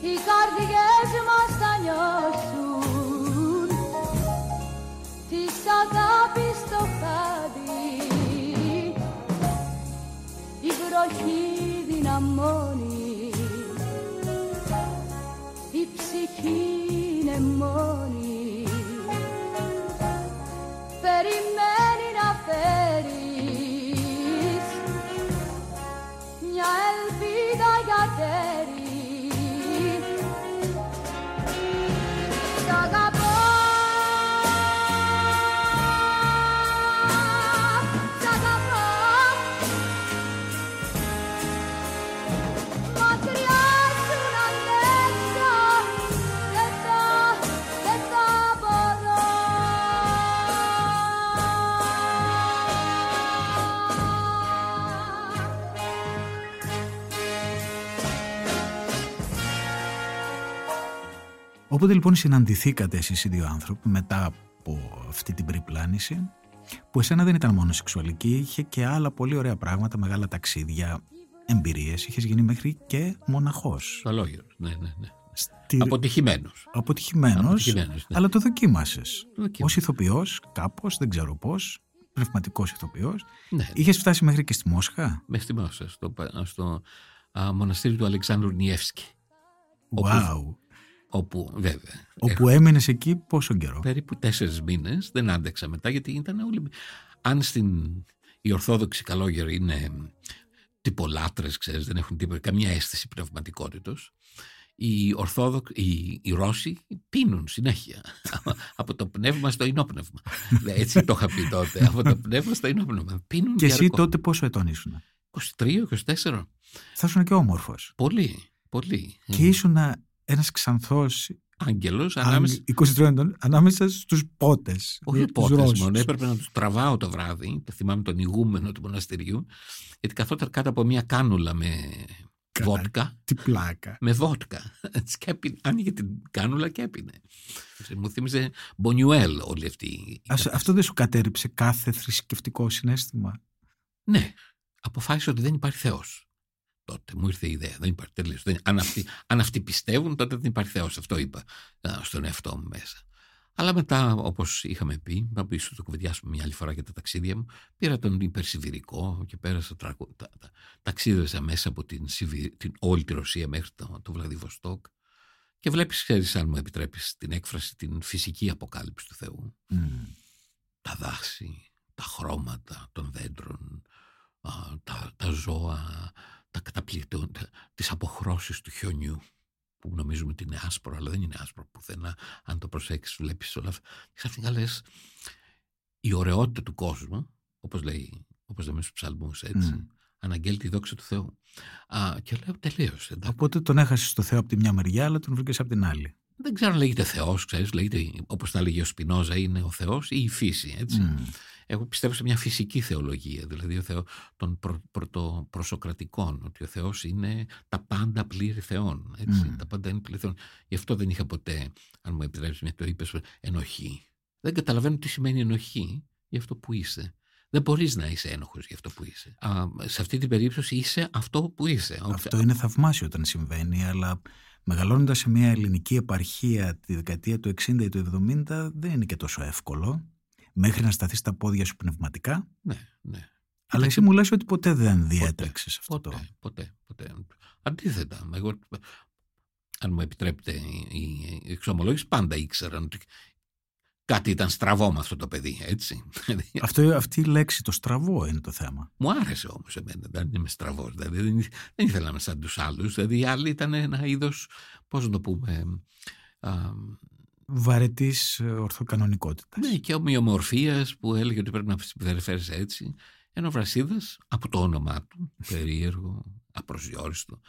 S3: Οι καρδιές μας θα νιώσουν της αγάπης το χάδι. Η βροχή δυναμώνει η ψυχή είναι μόνη. Περιμένει
S1: Όποτε λοιπόν συναντηθήκατε εσείς οι δύο άνθρωποι μετά από αυτή την περιπλάνηση που εσένα δεν ήταν μόνο σεξουαλική, είχε και άλλα πολύ ωραία πράγματα, μεγάλα ταξίδια, εμπειρίες, είχες γίνει μέχρι και μοναχός.
S2: Καλόγερος, ναι, ναι, ναι.
S1: Στη...
S2: Αποτυχημένος.
S1: Αποτυχημένος,
S2: Αποτυχημένος, ναι.
S1: αλλά το δοκίμασες.
S2: Το δοκίμασα.
S1: Ως ηθοποιός, κάπως, δεν ξέρω πώς, πνευματικός ηθοποιός.
S2: Ναι.
S1: Είχες φτάσει μέχρι και στη Μόσχα;
S2: Με στη Μόσχα, στο, στο α, μοναστήρι του Αλεξάνδρου Νιεύσκη.
S1: Wow.
S2: Όπου βέβαια.
S1: Όπου έμεινες εκεί πόσο καιρό;
S2: περίπου τέσσερις μήνες. Δεν άντεξα μετά γιατί ήταν όλοι. Αν στην. Οι Ορθόδοξοι καλόγεροι είναι τυπολάτρες, ξέρεις, δεν έχουν τίποτα, καμία αίσθηση πνευματικότητος. Οι, Ορθόδοξ, οι, οι Ρώσοι πίνουν συνέχεια από το πνεύμα στο ενόπνευμα. Έτσι το είχα πει τότε. Από το πνεύμα στο ενόπνευμα. Πίνουν
S1: Και εσύ
S2: διαρκώς.
S1: τότε πόσο ετών ήσουν;
S2: 23-24.
S1: Θα ήσουν και όμορφος.
S2: Πολύ, πολύ.
S1: Και ήσουν ένας ξανθός
S2: Άγγελος ανάμεσα
S1: 23 ετών ανάμεσα στους πότες.
S2: Όχι πότες μόνο, έπρεπε να τους τραβάω το βράδυ. Το θυμάμαι τον ηγούμενο του μοναστηριού, γιατί καθόταν κάτω από μια κάνουλα με
S1: Καλά.
S2: βότκα.
S1: Τι πλάκα.
S2: Με βότκα. Έτσι, Και έπινε, άνοιγε την κάνουλα και έπινε. Μου θύμιζε Μπονιουέλ όλη αυτή. η
S1: Ας-
S2: κατάσταση.
S1: αυτό δεν σου κατέριψε κάθε θρησκευτικό συνέστημα;
S2: Ναι, αποφάσισα ότι δεν υπάρχει Θεός. Τότε μου ήρθε η ιδέα. Δεν υπάρχει τελείως. Δεν- αν, αυτοί, αν αυτοί πιστεύουν, τότε δεν υπάρχει Θεός. Αυτό είπα α, στον εαυτό μου μέσα. Αλλά μετά, όπως είχαμε πει, να ίσω το κουβεντιάσουμε μια άλλη φορά για τα ταξίδια μου, πήρα τον υπερσιβηρικό και πέρασα τρακο- τα, τα, ταξίδευσα μέσα από την, Σιβη- την όλη τη Ρωσία μέχρι το, το Βλαδιβοστόκ. Και βλέπεις, ξέρεις, αν μου επιτρέπεις την έκφραση, την φυσική αποκάλυψη του Θεού τα δάση, τα χρώματα των δέντρων, α, τα, τα ζώα, τα καταπληκτών, τα, τις αποχρώσεις του χιονιού που νομίζουμε ότι είναι άσπρο, αλλά δεν είναι άσπρο πουθενά. Αν το προσέξεις βλέπεις όλα αυτά. Και ξαφνικά λες, η ωραιότητα του κόσμου, όπως λέει, όπως λέμε στους ψαλμούς, έτσι,
S1: Μμ.
S2: αναγγέλει τη δόξα του Θεού. Α, και λέω τελείωσε. εντάξει.
S1: Οπότε τον έχασες στο Θεό από τη μια μεριά, αλλά τον βρήκες από την άλλη.
S2: Δεν ξέρω αν λέγεται Θεός, ξέρεις, λέγεται, όπως τα λέγει ο Σπινόζα, είναι ο Θεός ή η φύση, έτσι.
S1: Μμ.
S2: Εγώ πιστεύω σε μια φυσική θεολογία, δηλαδή ο Θεό των προ, πρωτοπροσοκρατικών, ότι ο Θεός είναι τα πάντα πλήρη Θεών, έτσι,
S1: Μμ.
S2: τα πάντα είναι πλήρη Θεών. Γι' αυτό δεν είχα ποτέ, αν μου επιτρέψεις μια το είπες, ενοχή. Δεν καταλαβαίνω τι σημαίνει ενοχή για αυτό που είσαι. Δεν μπορείς να είσαι ένοχος για αυτό που είσαι. Α, σε αυτή την περίπτωση είσαι αυτό που είσαι.
S1: Αυτό είναι θαυμάσιο όταν συμβαίνει, αλλά μεγαλώνοντας σε μια ελληνική επαρχία τη δεκαετία του 60 ή του 70 δεν είναι και τόσο εύκολο. Μέχρι να σταθεί στα πόδια σου πνευματικά.
S2: Ναι, ναι.
S1: Αλλά εσύ μου λες ότι ποτέ δεν διέτρεξες αυτό
S2: Ποτέ,
S1: το.
S2: ποτέ, ποτέ. Αντίθετα, εγώ, αν μου επιτρέπετε, οι, οι εξομολόγοι πάντα ήξεραν ότι κάτι ήταν στραβό με αυτό το παιδί, έτσι.
S1: Αυτό, αυτή η λέξη, το στραβό είναι το θέμα.
S2: μου άρεσε όμως εμένα, δεν είμαι στραβός, δηλαδή δεν, δεν ήθελα να είμαι σαν τους άλλους, δηλαδή οι άλλοι ήταν ένα είδος, πώς να το πούμε, α,
S1: Βαρετής ορθοκανονικότητας.
S2: ναι, και ομοιομορφίας που έλεγε ότι πρέπει να συμπεριφέρεσαι έτσι, ενώ ο Βρασίδας, από το όνομά του, περίεργο, απροσδιόριστο,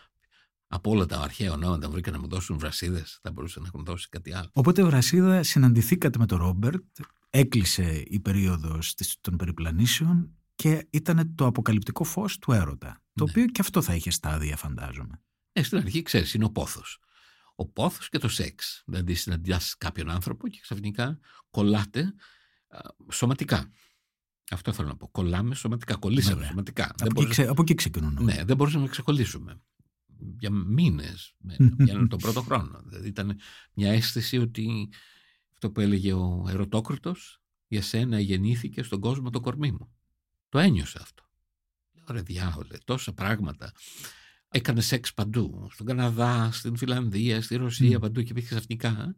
S2: από όλα τα αρχαία ονόματα βρήκα να μου δώσουν βρασίδες, θα μπορούσαν να έχουν δώσει κάτι άλλο.
S1: Οπότε, Βρασίδα, συναντηθήκατε με τον Ρόμπερτ, έκλεισε η περίοδος της- των περιπλανήσεων και ήταν το αποκαλυπτικό φως του έρωτα. Το
S2: Ναι.
S1: οποίο και αυτό θα είχε στάδια, φαντάζομαι.
S2: Ε, στην αρχή ξέρεις, είναι ο πόθος. Ο πόθος και το σεξ. Δηλαδή συναντιάς κάποιον άνθρωπο και ξαφνικά κολλάτε α, σωματικά. Αυτό θέλω να πω. Κολλάμε σωματικά. Κολλήσαμε
S1: Βέβαια.
S2: σωματικά.
S1: Από,
S2: Δεν
S1: εκεί,
S2: μπορείς-
S1: ξε- από εκεί ξεκινούν. όλα.
S2: Ναι, δεν μπορούσαμε να ξεκολλήσουμε. Για μήνες, με- για τον πρώτο χρόνο. Δηλαδή ήταν μια αίσθηση ότι αυτό που έλεγε ο Ερωτόκριτος για σένα γεννήθηκε στον κόσμο το κορμί μου. Το ένιωσα αυτό. Λέω ρε διάολε, τόσα πράγματα. Έκανε σεξ παντού. Στον Καναδά, στην Φιλανδία, στη Ρωσία,
S1: Μμ.
S2: παντού και πήγε ξαφνικά.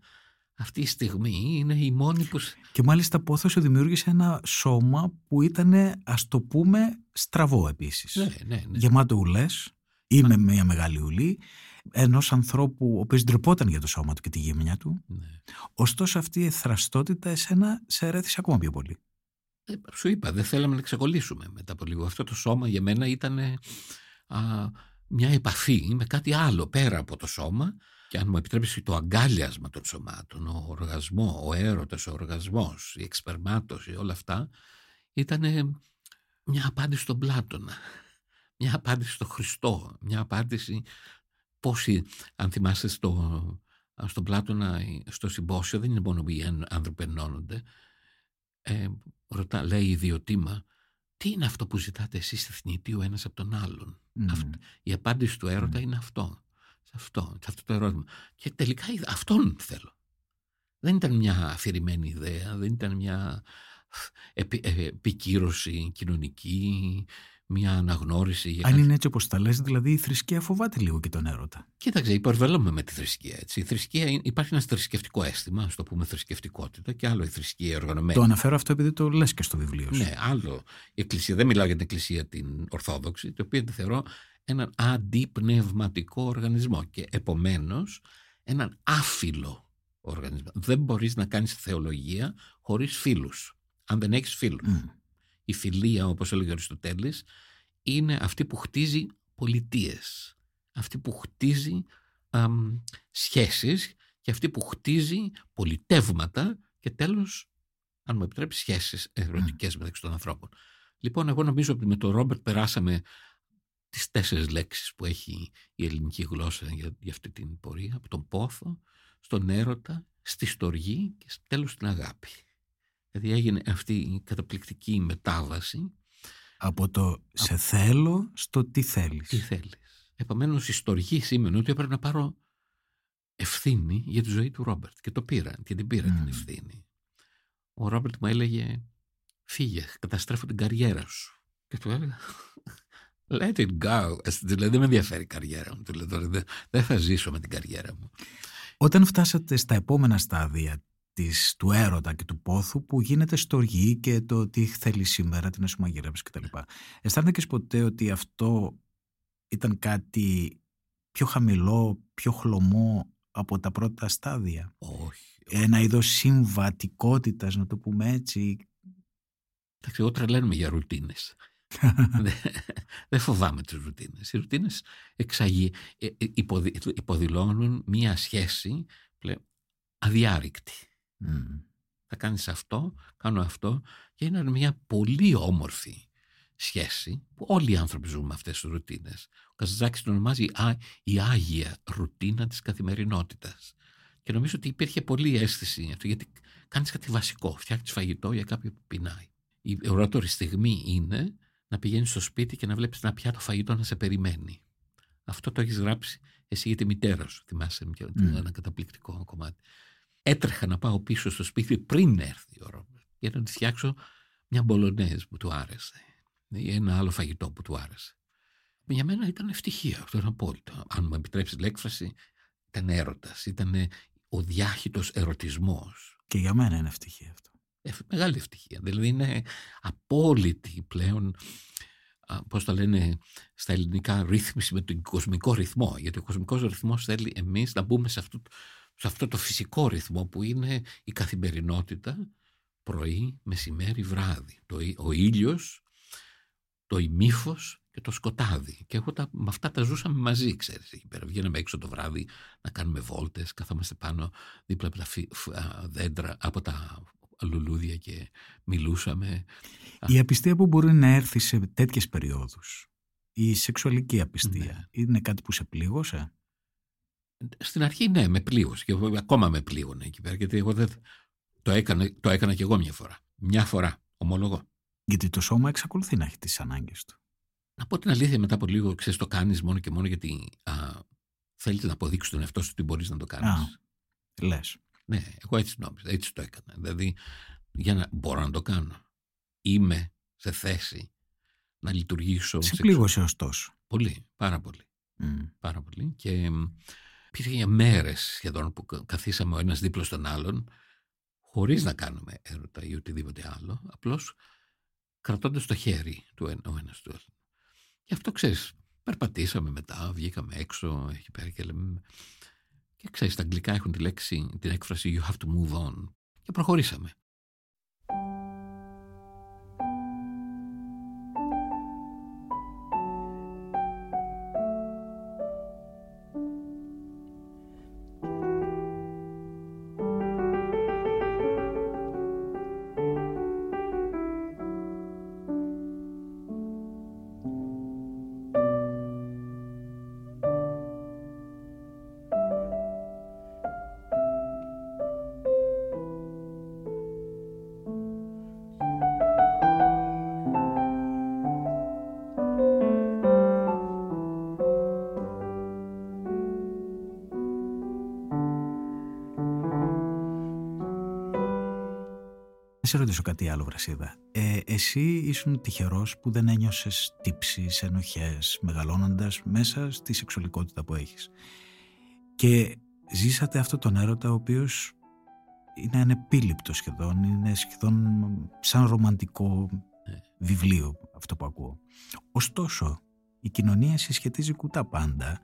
S2: Αυτή η στιγμή είναι η μόνη που... σ-
S1: Και μάλιστα πόθος σου δημιούργησε ένα σώμα που ήταν, ας το πούμε, στραβό επίσης.
S2: Ναι, ναι, ναι.
S1: Γεμάτο ουλές ή με μια μεγάλη ουλή, ενός ανθρώπου ο οποίος ντρεπόταν για το σώμα του και τη γύμνια του.
S2: ναι.
S1: Ωστόσο αυτή η εθραστότητα εσένα σε ερέθησε ακόμα πιο πολύ.
S2: Ε, σου είπα, δεν θέλαμε να ξεκολλήσουμε μετά από λίγο. Αυτό το σώμα για μένα ήταν ε, α, μια επαφή με κάτι άλλο πέρα από το σώμα και αν μου επιτρέψει το αγκάλιασμα των σωμάτων, ο οργασμό, ο έρωτας, ο οργασμός, η εξπερμάτωση, όλα αυτά ήταν ε, μια απάντηση στον Πλάτωνα, μια απάντηση στον Χριστό, μια απάντηση πόσοι, αν θυμάστε στο, στον Πλάτωνα, στο συμπόσιο, δεν είναι μόνο που οι άνθρωποι ενώνονται, ε, ρωτά, λέει η ιδιωτήμα, τι είναι αυτό που ζητάτε εσείς στη θνητή ο ένας από τον άλλον;
S1: Μμ.
S2: Αυτό. Η απάντηση του έρωτα είναι αυτό. Σε αυτό, σε αυτό το ερώτημα. Και τελικά είδα- αυτόν θέλω. Δεν ήταν μια αφηρημένη ιδέα, δεν ήταν μια επι, ε, επικύρωση κοινωνική, μια αναγνώριση για
S1: Αν
S2: κάτι.
S1: είναι έτσι όπως τα λες, δηλαδή η θρησκεία φοβάται λίγο και τον έρωτα.
S2: Κοίταξε, υπερβελούμε με τη θρησκεία. Έτσι. Η θρησκεία είναι- υπάρχει ένας θρησκευτικό αίσθημα, ας το πούμε θρησκευτικότητα, και άλλο η θρησκεία οργανωμένη.
S1: Το αναφέρω αυτό επειδή το λες και στο βιβλίο σου.
S2: Ναι, άλλο. Η εκκλησία, δεν μιλάω για την εκκλησία την Ορθόδοξη, το οποίο τη θεωρώ έναν αντιπνευματικό οργανισμό και επομένως έναν άφιλο οργανισμό. Δεν μπορείς να κάνεις θεολογία χωρίς φίλους, αν δεν έχεις φίλους.
S1: Μμ.
S2: Η φιλία, όπως έλεγε ο Αριστοτέλης, είναι αυτή που χτίζει πολιτείες. Αυτή που χτίζει αμ, σχέσεις και αυτή που χτίζει πολιτεύματα και τέλος, αν μου επιτρέπεις, σχέσεις ερωτικές μεταξύ των ανθρώπων. Λοιπόν, εγώ νομίζω ότι με τον Ρόμπερτ περάσαμε τις τέσσερις λέξεις που έχει η ελληνική γλώσσα για, για αυτή την πορεία, από τον πόθο, στον έρωτα, στη στοργή και στο τέλος στην αγάπη. Δηλαδή έγινε αυτή η καταπληκτική μετάβαση
S1: Από το σε θέλω στο τι θέλεις.
S2: τι θέλεις. Επομένως η στοργή σήμαινε ότι έπρεπε να πάρω ευθύνη για τη ζωή του Ρόμπερτ και το πήρα και την πήρα την
S1: Μμμ.
S2: ευθύνη. Ο Ρόμπερτ μου έλεγε φύγε, καταστρέφω την καριέρα σου. Και του έλεγα let it go. Ε, Δηλαδή δεν με ενδιαφέρει η καριέρα μου. Του λέω, «Τώρα δεν, δεν θα ζήσω με την καριέρα μου.
S1: Όταν φτάσατε στα επόμενα στάδια της, του έρωτα και του πόθου που γίνεται στοργή και το τι θέλεις σήμερα, τι να σου μαγειρέψεις κτλ. Αισθάνθηκες ποτέ ότι αυτό ήταν κάτι πιο χαμηλό, πιο χλωμό από τα πρώτα στάδια;
S2: Όχι.
S1: Ένα είδος συμβατικότητας, να το πούμε έτσι;
S2: Εντάξει, εγώ τρελαίνομαι για ρουτίνες. Δεν- δεν φοβάμαι τις ρουτίνες. Οι ρουτίνες εξαγει... ε, ε, υποδη- υποδηλώνουν μία σχέση πλέον αδιάρρηκτη.
S1: Μμ.
S2: Θα κάνεις αυτό, κάνω αυτό και είναι μια πολύ όμορφη σχέση που όλοι οι άνθρωποι ζουν με αυτές τις ρουτίνες. Ο Καζαντζάκης την ονομάζει «Α- η άγια ρουτίνα της καθημερινότητας. Και νομίζω ότι υπήρχε πολλή αίσθηση αυτό, γιατί κάνεις κάτι βασικό, φτιάχνεις φαγητό για κάποιον που πεινάει. Η ορατόρη στιγμή είναι να πηγαίνεις στο σπίτι και να βλέπεις ένα πιάτο φαγητό να σε περιμένει. Αυτό το έχεις γράψει εσύ για τη μητέρα σου, θυμάσαι μια-
S1: Μμ.
S2: ένα καταπληκτικό κομμάτι. Έτρεχα να πάω πίσω στο σπίτι πριν έρθει ο Ρόμπερτ για να του φτιάξω μια μπολονέζ που του άρεσε ή ένα άλλο φαγητό που του άρεσε. Για μένα ήταν ευτυχία, αυτό είναι απόλυτο. Αν μου επιτρέψεις την έκφραση, ήταν έρωτας, ήταν ο διάχυτος ερωτισμός.
S1: Και για μένα είναι ευτυχία αυτό.
S2: Ε, μεγάλη ευτυχία. Δηλαδή είναι απόλυτη πλέον, α, πώς τα λένε στα ελληνικά, ρύθμιση με τον κοσμικό ρυθμό. Γιατί ο κοσμικός ρυθμός θέλει εμείς να μπούμε σε αυτό, σε αυτό το φυσικό ρυθμό που είναι η καθημερινότητα πρωί, μεσημέρι, βράδυ. Το, ί- ο ήλιος, το ημίφος και το σκοτάδι. Και εγώ τα, με αυτά τα ζούσαμε μαζί, ξέρεις, εκεί πέρα. Βγαίναμε έξω το βράδυ να κάνουμε βόλτες, καθόμαστε πάνω δίπλα από τα φυ- φ- α, δέντρα, από τα λουλούδια και μιλούσαμε.
S1: Η απιστία που μπορεί να έρθει σε τέτοιες περιόδους, η σεξουαλική απιστία,
S2: Ναι.
S1: είναι κάτι που σε πλήγωσε.
S2: Στην αρχή ναι, με πλήγωσε και ακόμα με πλήγωνε εκεί πέρα, γιατί εγώ δεν... Το έκανα, το έκανα και εγώ μια φορά. Μια φορά, ομολογώ.
S1: Γιατί το σώμα εξακολουθεί να έχει τις ανάγκες του.
S2: Να πω την αλήθεια μετά από λίγο, ξέρεις, το κάνεις μόνο και μόνο γιατί α, θέλεις να αποδείξεις τον εαυτό σου ότι μπορείς να το κάνεις.
S1: Α. Λες.
S2: Ναι, εγώ έτσι νόμιζα, έτσι το έκανα. Δηλαδή, για να μπορώ να το κάνω. Είμαι σε θέση να λειτουργήσω.
S1: Σε
S2: σεξου-
S1: πλήγωσε ωστόσο.
S2: Πολύ, πάρα πολύ.
S1: Μμ.
S2: Πάρα πολύ. Και μ, υπήρχε για μέρες σχεδόν που κα- καθίσαμε ο ένας δίπλα στον άλλον, χωρίς να κάνουμε έρωτα ή οτιδήποτε άλλο, απλώς κρατώντας το χέρι του ένα, ο ένας του άλλου. Και αυτό ξέρεις, περπατήσαμε μετά, βγήκαμε έξω εκεί πέρα και λέμε... Και ξέρεις, τα αγγλικά έχουν τη λέξη, την έκφραση you have to move on. Και προχωρήσαμε.
S1: Σε ρωτήσω κάτι άλλο, Βρασίδα. Ε, εσύ ήσουν τυχερός που δεν ένιωσες τύψεις, ενοχές, μεγαλώνοντας μέσα στη σεξουαλικότητα που έχεις; Και ζήσατε αυτό τον έρωτα ο οποίος είναι ανεπίληπτος σχεδόν, είναι σχεδόν σαν ρομαντικό
S2: Ναι.
S1: βιβλίο αυτό που ακούω. Ωστόσο, η κοινωνία συσχετίζει κουτά πάντα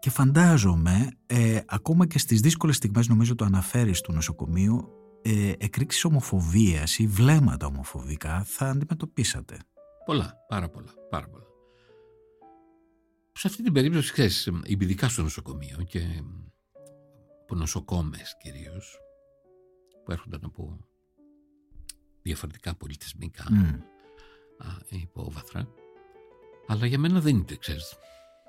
S1: και φαντάζομαι, ε, ακόμα και στις δύσκολες στιγμές νομίζω το αναφέρεις του νοσοκομείου, ε, εκρήξεις ομοφοβίας ή βλέμματα ομοφοβικά θα αντιμετωπίσατε.
S2: Πολλά, πάρα πολλά, πάρα πολλά. Σε αυτή την περίπτωση, ξέρεις, ειδικά στο νοσοκομείο και από νοσοκόμες κυρίως, που έρχονταν από διαφορετικά πολιτισμικά
S1: Μμ.
S2: α, υπόβαθρα, αλλά για μένα δεν είναι, ξέρεις,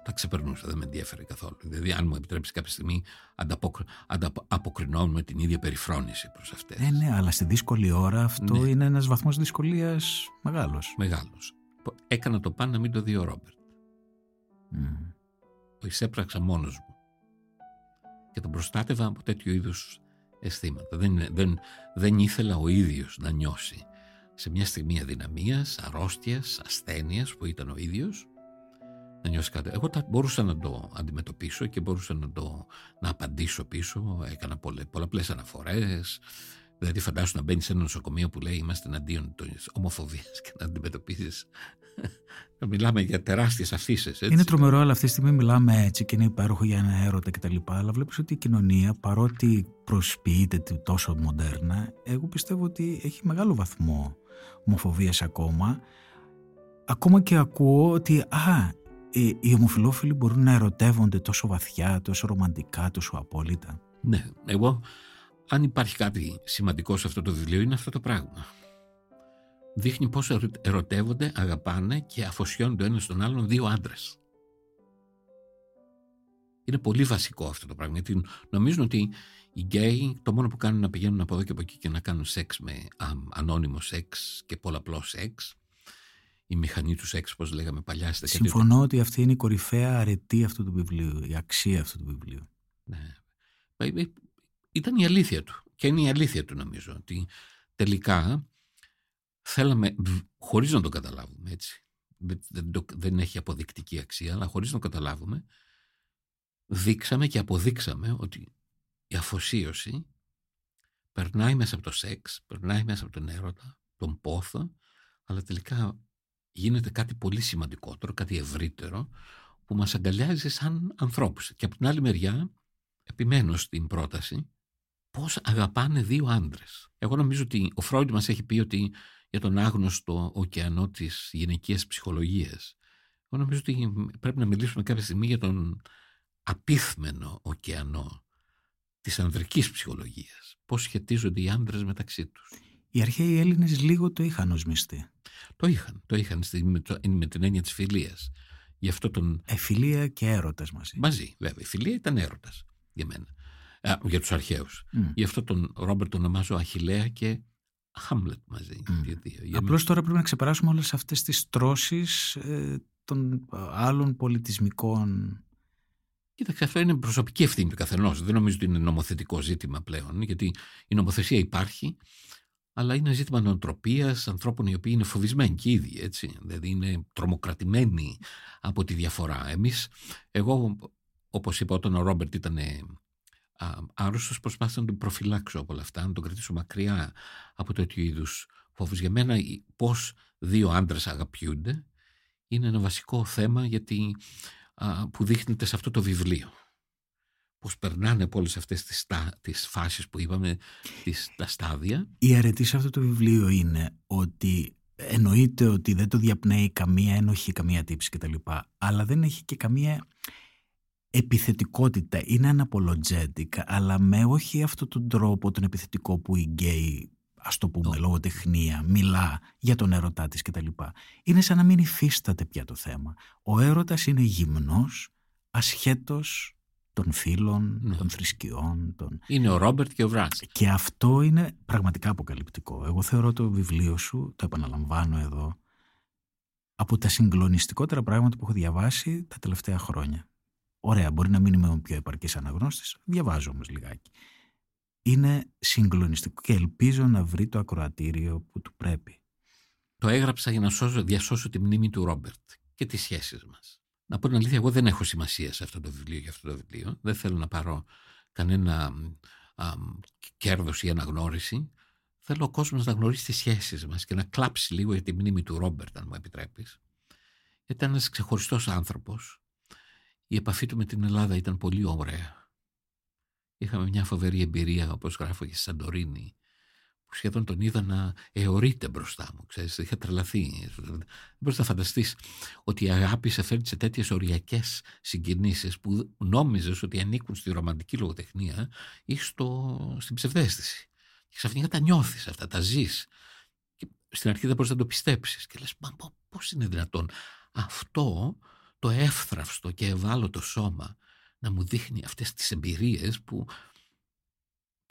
S2: τα ξεπερνούσα, δεν με ενδιαφέρει καθόλου. Δηλαδή, αν μου επιτρέψεις κάποια στιγμή, ανταποκρι... ανταπο- αποκρινόμουν με την ίδια περιφρόνηση προς αυτές.
S1: Ε, ναι, αλλά στη δύσκολη ώρα αυτό
S2: Ναι.
S1: είναι ένας βαθμός δυσκολίας μεγάλος.
S2: Μεγάλος. Έκανα το πάνω να μην το δει ο Ρόμπερτ.
S1: Μμ.
S2: το εισέπραξα μόνος μου και τον προστάτευα από τέτοιου είδους αισθήματα. Δεν, δεν, δεν ήθελα ο ίδιος να νιώσει σε μια στιγμή αδυναμίας, αρρώστιας, ασθένειας που ήταν ο ίδιος να νιώσει κάτι. Εγώ τα μπορούσα να το αντιμετωπίσω και μπορούσα να το να απαντήσω πίσω. Έκανα πολλε, πολλαπλές αναφορές. Δηλαδή φαντάσου να μπαίνεις σε ένα νοσοκομείο που λέει είμαστε εναντίον της ομοφοβίας και να αντιμετωπίζεις να μιλάμε για τεράστιες αφήσεις.
S1: Είναι τρομερό, αλλά αυτή τη στιγμή μιλάμε έτσι και είναι υπέροχο για ένα έρωτα κτλ. Αλλά βλέπεις ότι η κοινωνία, παρότι προσποιείται τε- τόσο μοντέρνα, εγώ πιστεύω ότι έχει μεγάλο βαθμό ομοφοβίας ακόμα. Ακόμα και ακούω ότι α, οι, οι ομοφιλόφιλοι μπορούν να ερωτεύονται τόσο βαθιά, τόσο ρομαντικά, τόσο απόλυτα.
S2: Ναι, εγώ αν υπάρχει κάτι σημαντικό σε αυτό το βιβλίο είναι αυτό το πράγμα. Δείχνει πώς ερω- ερωτεύονται, αγαπάνε και αφοσιώνονται ο ένας στον άλλον δύο άντρες. Είναι πολύ βασικό αυτό το πράγμα γιατί νομίζουν ότι οι γκέι το μόνο που κάνουν είναι να πηγαίνουν από εδώ και από εκεί και να κάνουν σεξ με α, ανώνυμο σεξ και πολλαπλό σεξ η μηχανή τους σεξ όπως λέγαμε παλιά στη δεκαετία του
S1: Συμφωνώ ότι αυτή είναι η κορυφαία αρετή αυτού του βιβλίου, η αξία αυτού του βιβλίου.
S2: Ναι. Ε, ε, Ήταν η αλήθεια του. Και είναι η αλήθεια του νομίζω. Ότι τελικά θέλαμε, β- χωρίς να το καταλάβουμε έτσι, δεν, δεν, το- δεν έχει αποδεικτική αξία, αλλά χωρίς να το καταλάβουμε, δείξαμε και αποδείξαμε ότι η αφοσίωση περνάει μέσα από το σεξ, περνάει μέσα από τον έρωτα, τον πόθο, αλλά τελικά γίνεται κάτι πολύ σημαντικότερο, κάτι ευρύτερο, που μας αγκαλιάζει σαν ανθρώπους. Και από την άλλη μεριά, επιμένω στην πρόταση, πώς αγαπάνε δύο άντρες. Εγώ νομίζω ότι ο Φρόιντ μας έχει πει ότι για τον άγνωστο ωκεανό της γυναικείας ψυχολογίας. Εγώ νομίζω ότι πρέπει να μιλήσουμε κάποια στιγμή για τον απίθμενο ωκεανό της ανδρικής ψυχολογίας. Πώς σχετίζονται οι άντρες μεταξύ τους.
S1: Οι αρχαίοι Έλληνες λίγο το είχαν ως μυστή.
S2: Το είχαν, το είχαν στη- με, το- με την έννοια της φιλίας. Γι' αυτό τον
S1: Εφιλία και έρωτας μαζί.
S2: Μαζί, βέβαια. Η φιλία ήταν έρωτας για μένα. Α, για τους αρχαίους.
S1: Μμ.
S2: Γι' αυτό τον Ρόμπερτ τον ονομάζω Αχιλέα και Χάμλετ μαζί.
S1: Μμ.
S2: οι δύο. Για
S1: Απλώς τώρα πρέπει να ξεπεράσουμε όλες αυτές τις τρώσεις ε, των ε, άλλων πολιτισμικών...
S2: Κοίταξε, αυτό είναι προσωπική ευθύνη του καθενός. Δεν νομίζω ότι είναι νομοθετικό ζήτημα πλέον, γιατί η νομοθεσία υπάρχει, αλλά είναι ζήτημα νοοτροπίας ανθρώπων οι οποίοι είναι φοβισμένοι και οι ίδιοι, έτσι. Δηλαδή είναι τρομοκρατημένοι από τη διαφορά. Εμείς, εγώ, όπως είπα, όταν ο Ρόμπερτ ήταν άρρωστος, προσπάθησα να τον προφυλάξω από όλα αυτά, να τον κρατήσω μακριά από τέτοιου είδους φόβους. Για μένα, πώς δύο άντρες αγαπιούνται είναι ένα βασικό θέμα γιατί α, που δείχνεται σε αυτό το βιβλίο. Πώς περνάνε από όλες αυτές τις, στα, τις φάσεις που είπαμε, τις, τα στάδια.
S1: Η αρετή σε αυτό το βιβλίο είναι ότι εννοείται ότι δεν το διαπνέει καμία ένοχη, καμία τύψη κτλ. Αλλά δεν έχει και καμία επιθετικότητα. Είναι unapologetic, αλλά με όχι αυτόν τον τρόπο τον επιθετικό που οι γκέι ας το πούμε,
S2: Το.
S1: λόγω τεχνία, μιλά για τον έρωτά της κτλ. Είναι σαν να μην υφίσταται πια το θέμα. Ο έρωτας είναι γυμνός, ασχέτως των φίλων,
S2: Ναι.
S1: των θρησκειών, των...
S2: Είναι ο Ρόμπερτ και ο Βράτς.
S1: Και αυτό είναι πραγματικά αποκαλυπτικό. Εγώ θεωρώ το βιβλίο σου, το επαναλαμβάνω εδώ, από τα συγκλονιστικότερα πράγματα που έχω διαβάσει τα τελευταία χρόνια. Ωραία, μπορεί να μην είμαι ο πιο επαρκής αναγνώστης, διαβάζω όμως λιγάκι. είναι συγκλονιστικό και ελπίζω να βρει το ακροατήριο που του πρέπει.
S2: Το έγραψα για να σώσω, διασώσω τη μνήμη του Ρόμπερτ και τις σχέσεις μας. Να πω την αλήθεια, εγώ δεν έχω σημασία σε αυτό το βιβλίο για αυτό το βιβλίο. Δεν θέλω να πάρω κανένα α, κέρδος ή αναγνώριση. Θέλω ο κόσμος να γνωρίσει τις σχέσεις μας και να κλάψει λίγο για τη μνήμη του Ρόμπερτ, αν μου επιτρέπεις. Ήταν ένας ξεχωριστός άνθρωπος. Η επαφή του με την Ελλάδα ήταν πολύ ωραία. Είχαμε μια φοβερή εμπειρία, όπως γράφω και στη Σαντορίνη, που σχεδόν τον είδα να αιωρείται μπροστά μου. Ξέρεις, είχα τρελαθεί. Δεν μπορείς να φανταστείς ότι η αγάπη σε φέρνει σε τέτοιες οριακές συγκινήσεις που νόμιζες ότι ανήκουν στη ρομαντική λογοτεχνία ή στο, στην ψευδέστηση. Και ξαφνικά τα νιώθεις αυτά, τα ζεις. Και στην αρχή δεν μπορείς να το πιστέψεις. Και λες, μα πώς είναι δυνατόν αυτό το εύθραυστο και ευάλωτο σώμα να μου δείχνει αυτές τις εμπειρίες που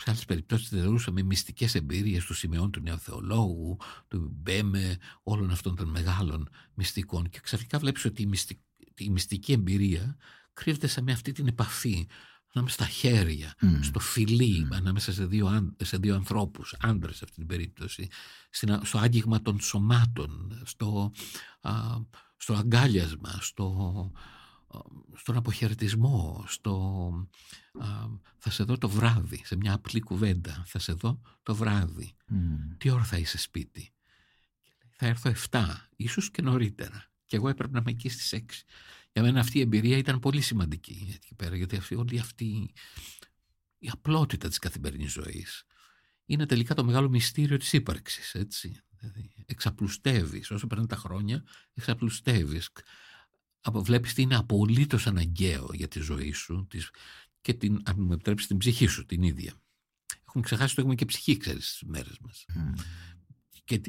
S2: σε άλλες περιπτώσεις θεωρούσαμε μυστικές εμπειρίες του Σιμεών του Νεοθεολόγου, του Μπέμε, όλων αυτών των μεγάλων μυστικών. Και ξαφνικά βλέπεις ότι η μυστική, η μυστική εμπειρία κρύβεται σε με αυτή την επαφή ανάμεσα στα χέρια, στο φιλί, ανάμεσα σε δύο, σε δύο ανθρώπους, άντρες σε αυτή την περίπτωση, στο άγγιγμα των σωμάτων, στο, α, στο αγκάλιασμα, στο, στον αποχαιρετισμό, στο θα σε δω το βράδυ, σε μια απλή κουβέντα, θα σε δω το βράδυ. Τι ώρα θα είσαι σπίτι; Θα έρθω 7, ίσως και νωρίτερα. Και εγώ έπρεπε να είμαι εκεί στις 6. Για μένα αυτή η εμπειρία ήταν πολύ σημαντική εκεί πέρα, γιατί αυτή, όλη αυτή η απλότητα της καθημερινής ζωής είναι τελικά το μεγάλο μυστήριο της ύπαρξης, έτσι. Δηλαδή, εξαπλουστεύεις, όσο περνάνε τα χρόνια, εξαπλουστεύεις βλέπεις τι είναι απολύτως αναγκαίο για τη ζωή σου και την, αν μου επιτρέψεις την ψυχή σου την ίδια. Έχουμε ξεχάσει ότι έχουμε και ψυχή, ξέρεις, στις μέρες μας. Mm. Και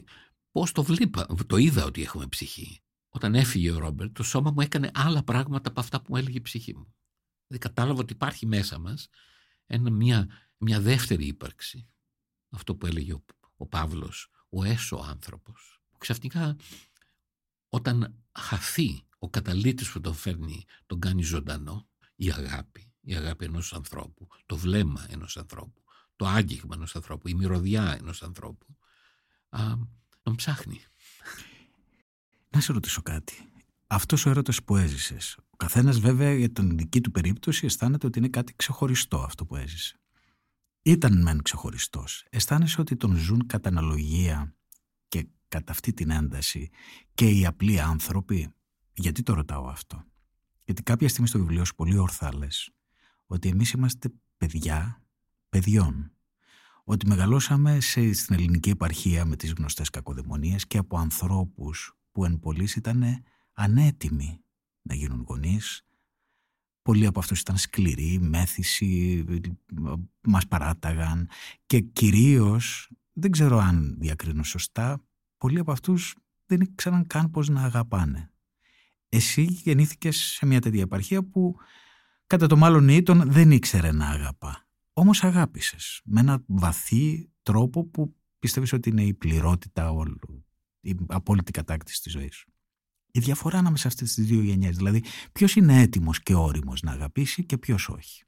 S2: πώς το βλέπα, το είδα ότι έχουμε ψυχή. Όταν έφυγε ο Ρόμπερτ, το σώμα μου έκανε άλλα πράγματα από αυτά που μου έλεγε η ψυχή μου. Δηλαδή κατάλαβα ότι υπάρχει μέσα μας ένα, μια, μια δεύτερη ύπαρξη. Αυτό που έλεγε ο, ο Παύλος, ο έσω άνθρωπος. Ξαφνικά όταν χαθεί ο καταλήτης που τον φέρνει τον κάνει ζωντανό, η αγάπη, η αγάπη ενός ανθρώπου, το βλέμμα ενός ανθρώπου, το άγγιγμα ενός ανθρώπου, η μυρωδιά ενός ανθρώπου, α, τον ψάχνει.
S1: Να σε ρωτήσω κάτι. Αυτός ο έρωτας που έζησες. Ο καθένας, βέβαια, για την δική του περίπτωση, αισθάνεται ότι είναι κάτι ξεχωριστό αυτό που έζησε. Ήταν μεν ξεχωριστός. Αισθάνεσαι ότι τον ζουν κατά αναλογία και κατά αυτή την ένταση και οι απλοί άνθρωποι; Γιατί το ρωτάω αυτό; Γιατί κάποια στιγμή στο βιβλίο σου πολύ ορθά λες ότι εμείς είμαστε παιδιά παιδιών. Ότι μεγαλώσαμε σε, στην ελληνική επαρχία με τις γνωστές κακοδαιμονίες και από ανθρώπους που εν πολλής ήταν ανέτοιμοι να γίνουν γονείς. Πολλοί από αυτούς ήταν σκληροί, μέθηση, μας παράταγαν και κυρίως, δεν ξέρω αν διακρίνω σωστά, πολλοί από αυτούς δεν ήξεραν καν πώς να αγαπάνε. Εσύ γεννήθηκες σε μια τέτοια επαρχία που κατά το μάλλον ήτον δεν ήξερε να αγαπά. Όμως αγάπησες με ένα βαθύ τρόπο που πιστεύεις ότι είναι η πληρότητα όλου, η απόλυτη κατάκτηση της ζωής σου. Η διαφορά ανάμεσα σε αυτές τις δύο γενιές, δηλαδή ποιος είναι έτοιμος και όριμος να αγαπήσει και ποιος όχι.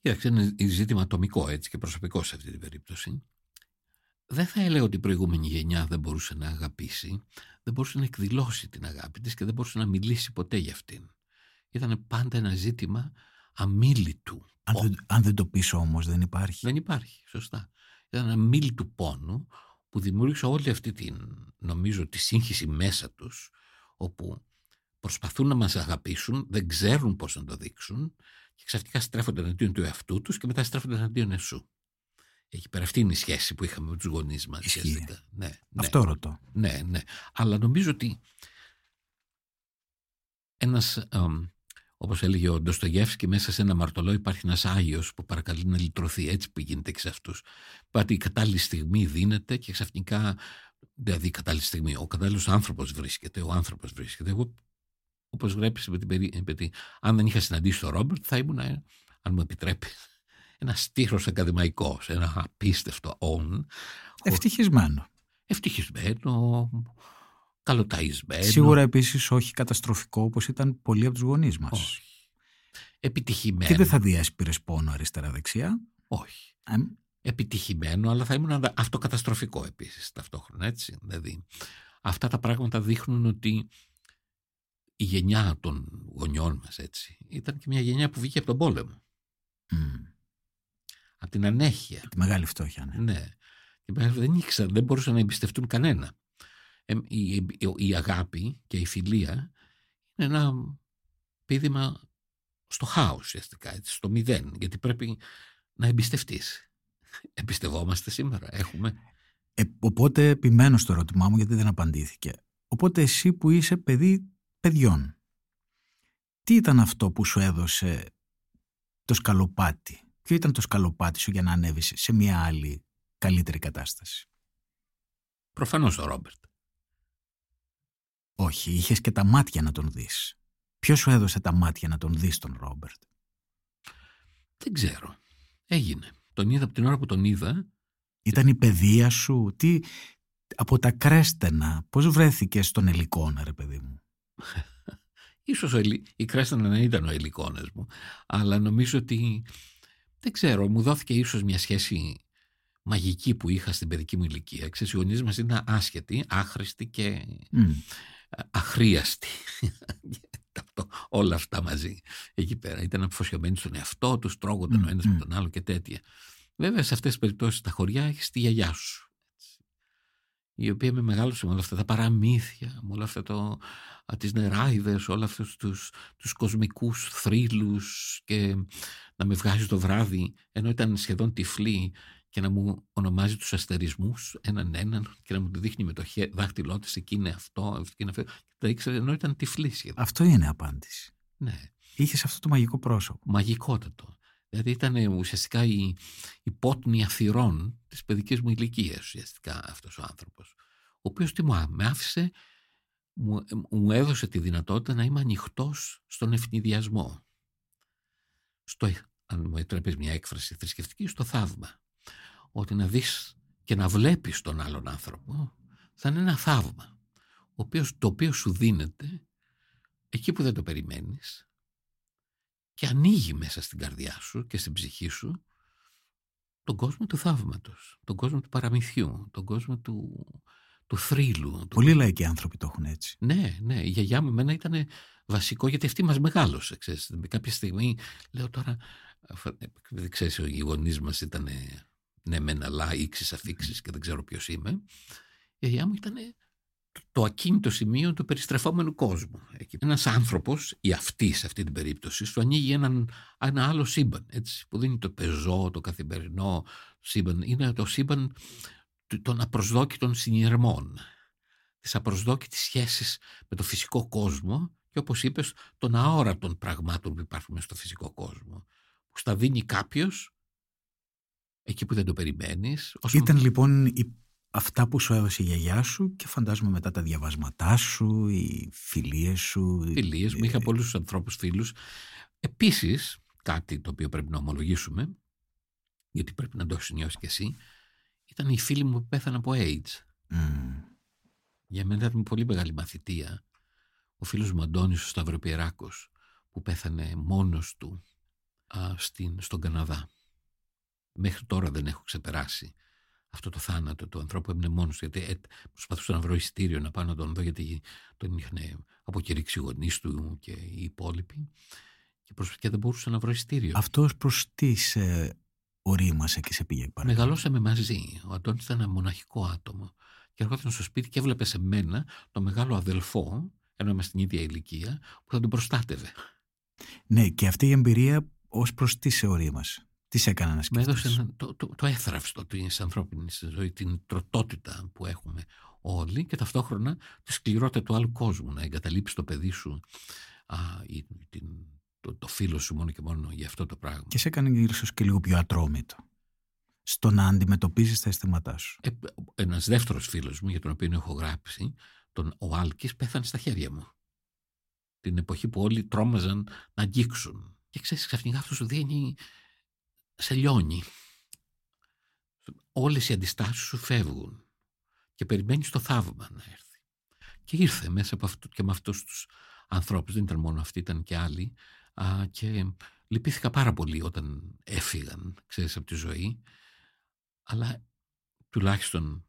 S2: Κοίταξε, είναι ζήτημα ατομικό έτσι και προσωπικό σε αυτή την περίπτωση. Δεν θα έλεγα ότι η προηγούμενη γενιά δεν μπορούσε να αγαπήσει, δεν μπορούσε να εκδηλώσει την αγάπη της και δεν μπορούσε να μιλήσει ποτέ για αυτήν. Ήταν πάντα ένα ζήτημα αμήλυτου.
S1: Αν, δεν, αν δεν το πεις όμως δεν υπάρχει.
S2: Δεν υπάρχει, σωστά. Ήταν ένα αμήλυτου πόνου που δημιούργησε όλη αυτή την, νομίζω, τη σύγχυση μέσα τους, όπου προσπαθούν να μας αγαπήσουν, δεν ξέρουν πώς να το δείξουν και ξαφνικά στρέφονται εναντίον του εαυτού τους και μετά στρέφονται εναντίον εσού. Εκεί πέρα αυτή είναι η σχέση που είχαμε με τους γονείς μας. Ναι, ναι,
S1: Αυτό ρωτώ.
S2: Ναι, ναι. Αλλά νομίζω ότι ένας, όπως έλεγε ο Ντοστογεύσκη, μέσα σε ένα μαρτωλό υπάρχει ένας Άγιος που παρακαλεί να λυτρωθεί έτσι που γίνεται και σε αυτούς. Πάτη η κατάλληλη στιγμή δίνεται και ξαφνικά, δηλαδή η κατάλληλη στιγμή, ο κατάλληλος άνθρωπος βρίσκεται, ο άνθρωπος βρίσκεται. Εγώ, όπως γράψεις με την περί... αν δεν είχα συναντήσει τον Ρόμπερτ θα ήμουν, αν μου επιτρέπει, ένα στίχος ακαδημαϊκός, ένα απίστευτο όν.
S1: Ευτυχισμένο.
S2: Ευτυχισμένο, καλοταϊσμένο.
S1: Σίγουρα επίσης όχι καταστροφικό όπως ήταν πολλοί από τους γονείς μας.
S2: Όχι. Επιτυχημένο.
S1: Και δεν θα διέσπηρες πόνο αριστερά-δεξιά.
S2: Όχι.
S1: Ε,
S2: Επιτυχημένο, αλλά θα ήμουν αντα- αυτοκαταστροφικό επίσης ταυτόχρονα, έτσι. Δηλαδή, αυτά τα πράγματα δείχνουν ότι η γενιά των γονιών μας, έτσι, ήταν και μια γενιά που βγήκε από τον πόλεμο.
S1: μ,
S2: Από την ανέχεια.
S1: τη μεγάλη φτώχεια, ναι.
S2: Ναι. Και πέρα δεν ήξεραν, δεν μπορούσαν να εμπιστευτούν κανένα. Ε, η, η, η αγάπη και η φιλία είναι ένα πείδημα στο χάος ουσιαστικά, έτσι, στο μηδέν, γιατί πρέπει να εμπιστευτείς. Εμπιστευόμαστε σήμερα, έχουμε.
S1: Ε, οπότε επιμένω στο ερώτημά μου γιατί δεν απαντήθηκε. Οπότε εσύ που είσαι παιδί παιδιών, τι ήταν αυτό που σου έδωσε το σκαλοπάτι, ποιο ήταν το σκαλοπάτι σου για να ανέβεις σε μια άλλη καλύτερη κατάσταση;
S2: Προφανώς ο Ρόμπερτ.
S1: Όχι, είχες και τα μάτια να τον δεις. Ποιος σου έδωσε τα μάτια να τον δεις τον Ρόμπερτ;
S2: Δεν ξέρω. Έγινε. Τον είδα από την ώρα που τον είδα.
S1: Ήταν η παιδεία σου, τι, από τα κρέστενα, πώς βρέθηκες στον Ελικόνα ρε παιδί μου;
S2: Ίσως ο Ελι... η Κρέστανα να ήταν ο ελικόνας μου. Αλλά νομίζω ότι, δεν ξέρω, μου δόθηκε ίσως μια σχέση μαγική που είχα στην παιδική μου ηλικία. Ξέρεις, οι γονείς μας ήταν άσχετοι, άχρηστοι και
S1: Μμ.
S2: αχρίαστοι. Αυτό, όλα αυτά μαζί εκεί πέρα. Ήταν αποφασιωμένοι στον εαυτό τους, τρώγονταν
S1: Μμ,
S2: ο ένας
S1: μμ.
S2: με τον άλλο και τέτοια. Βέβαια, σε αυτές τις περιπτώσεις στα χωριά έχεις τη γιαγιά σου. έτσι, Η οποία με μεγάλωσε με όλα αυτά τα παραμύθια, με όλα αυτά το, α, τις νεράιδες, όλα αυτούς τους, τους κοσμικούς θρύλους και να με βγάζει το βράδυ ενώ ήταν σχεδόν τυφλή και να μου ονομάζει τους αστερισμούς έναν έναν και να μου το δείχνει με το χέ, δάχτυλό της εκεί είναι αυτό, εκεί είναι αυτό και τα ήξερε ενώ ήταν τυφλή σχεδόν.
S1: Αυτό είναι απάντηση.
S2: Ναι,
S1: Είχες αυτό το μαγικό πρόσωπο.
S2: μαγικότατο. Δηλαδή ήταν ε, ουσιαστικά η, η πότνη αθυρών της παιδικής μου ηλικίας ουσιαστικά αυτός ο άνθρωπος. Ο οποίος τι μου, α- με άφησε, μου, ε, μου έδωσε τη δυνατότητα να είμαι ανοιχτός στον ευνηδιασμό. Στο, ε- αν μου επιτρέπεις μια έκφραση θρησκευτική, στο θαύμα. Ότι να δεις και να βλέπεις τον άλλον άνθρωπο θα είναι ένα θαύμα. Ο οποίος, το οποίο σου δίνεται εκεί που δεν το περιμένεις και ανοίγει μέσα στην καρδιά σου και στην ψυχή σου τον κόσμο του θαύματος, τον κόσμο του παραμυθιού, τον κόσμο του, του θρύλου. του-
S1: Πολλοί λαϊκοί άνθρωποι το έχουν έτσι.
S2: Ναι, ναι, η γιαγιά μου εμένα ήταν βασικό γιατί αυτή μας μεγάλωσε, ξέρεις. Με κάποια στιγμή λέω τώρα, αφ- δεν ξέρεις, οι γονείς μας ήταν ναι μεν αλλά ήξεις αφήξεις και δεν ξέρω ποιος είμαι. Η γιαγιά μου ήταν το ακίνητο σημείο του περιστρεφόμενου κόσμου. Εκεί. Ένας άνθρωπος, ή αυτή σε αυτή την περίπτωση, σου ανοίγει έναν, ένα άλλο σύμπαν, έτσι, που δεν είναι το πεζό, το καθημερινό σύμπαν, είναι το σύμπαν του- των απροσδόκητων συνειρμών, της απροσδόκητης σχέσης με το φυσικό κόσμο και όπως είπες των αόρατων πραγμάτων που υπάρχουν μες στο φυσικό κόσμο, που στα δίνει κάποιος εκεί που δεν το περιμένεις. όσο-
S1: Ήταν λοιπόν η- αυτά που σου έδωσε η γιαγιά σου και φαντάζομαι μετά τα διαβάσματά σου, οι φιλίες σου. οι-
S2: φιλίες μου, είχα πολλούς ανθρώπους φίλους. Επίσης, κάτι το οποίο πρέπει να ομολογήσουμε, γιατί πρέπει να το έχεις νιώσει κι εσύ, ήταν οι φίλοι μου που πέθαναν από AIDS.
S1: Μμ.
S2: Για μένα ήταν πολύ μεγάλη μαθητεία. Ο φίλος μου Αντώνης ο Σταυροπιεράκος, που πέθανε μόνος του α, στην, στον Καναδά. Μέχρι τώρα δεν έχω ξεπεράσει αυτό το θάνατο του ανθρώπου έμεινε μόνος του, γιατί ε, προσπαθούσα να βρω εισιτήριο να πάω να τον δω γιατί τον είχαν αποκηρύξει οι γονείς του και οι υπόλοιποι και, προσ... και δεν μπορούσα να βρω εισιτήριο.
S1: Αυτός προς τις σε ορίμασε και σε πήγε παρακάτω.
S2: Μεγαλώσαμε μαζί. Ο Αντώνης ήταν ένα μοναχικό άτομο και ερχόταν στο σπίτι και έβλεπε σε μένα το μεγάλο αδελφό, ενώ είμαστε στην ίδια ηλικία, που θα τον προστάτευε.
S1: Ναι, και αυτή η εμπειρία ως προς τι σε ορίμασε. Τι σε έκανε να
S2: Με
S1: σκεφτείς;
S2: έδωσε ένα- το, το, το έθραυστο της ανθρώπινης ζωής, την τροτότητα που έχουμε όλοι και ταυτόχρονα τη σκληρότητα του άλλου κόσμου. Να εγκαταλείψει το παιδί σου α, ή την, το, το φίλο σου μόνο και μόνο για αυτό το πράγμα.
S1: Και σε έκανε ίσως και λίγο πιο ατρόμητο. Στο να αντιμετωπίζεις τα αισθήματά σου.
S2: Ε, ένας δεύτερος φίλος μου, για τον οποίο έχω γράψει, τον, ο Άλκης, πέθανε στα χέρια μου. Την εποχή που όλοι τρόμαζαν να αγγίξουν. Και ξέρεις, ξαφνικά αυτός σου δίνει, σε λιώνει. Όλες οι αντιστάσεις σου φεύγουν και περιμένεις το θαύμα να έρθει. Και ήρθε μέσα από αυτό, και με αυτούς τους ανθρώπους, δεν ήταν μόνο αυτοί, ήταν και άλλοι, α, και λυπήθηκα πάρα πολύ όταν έφυγαν, ξέρεις, από τη ζωή, αλλά τουλάχιστον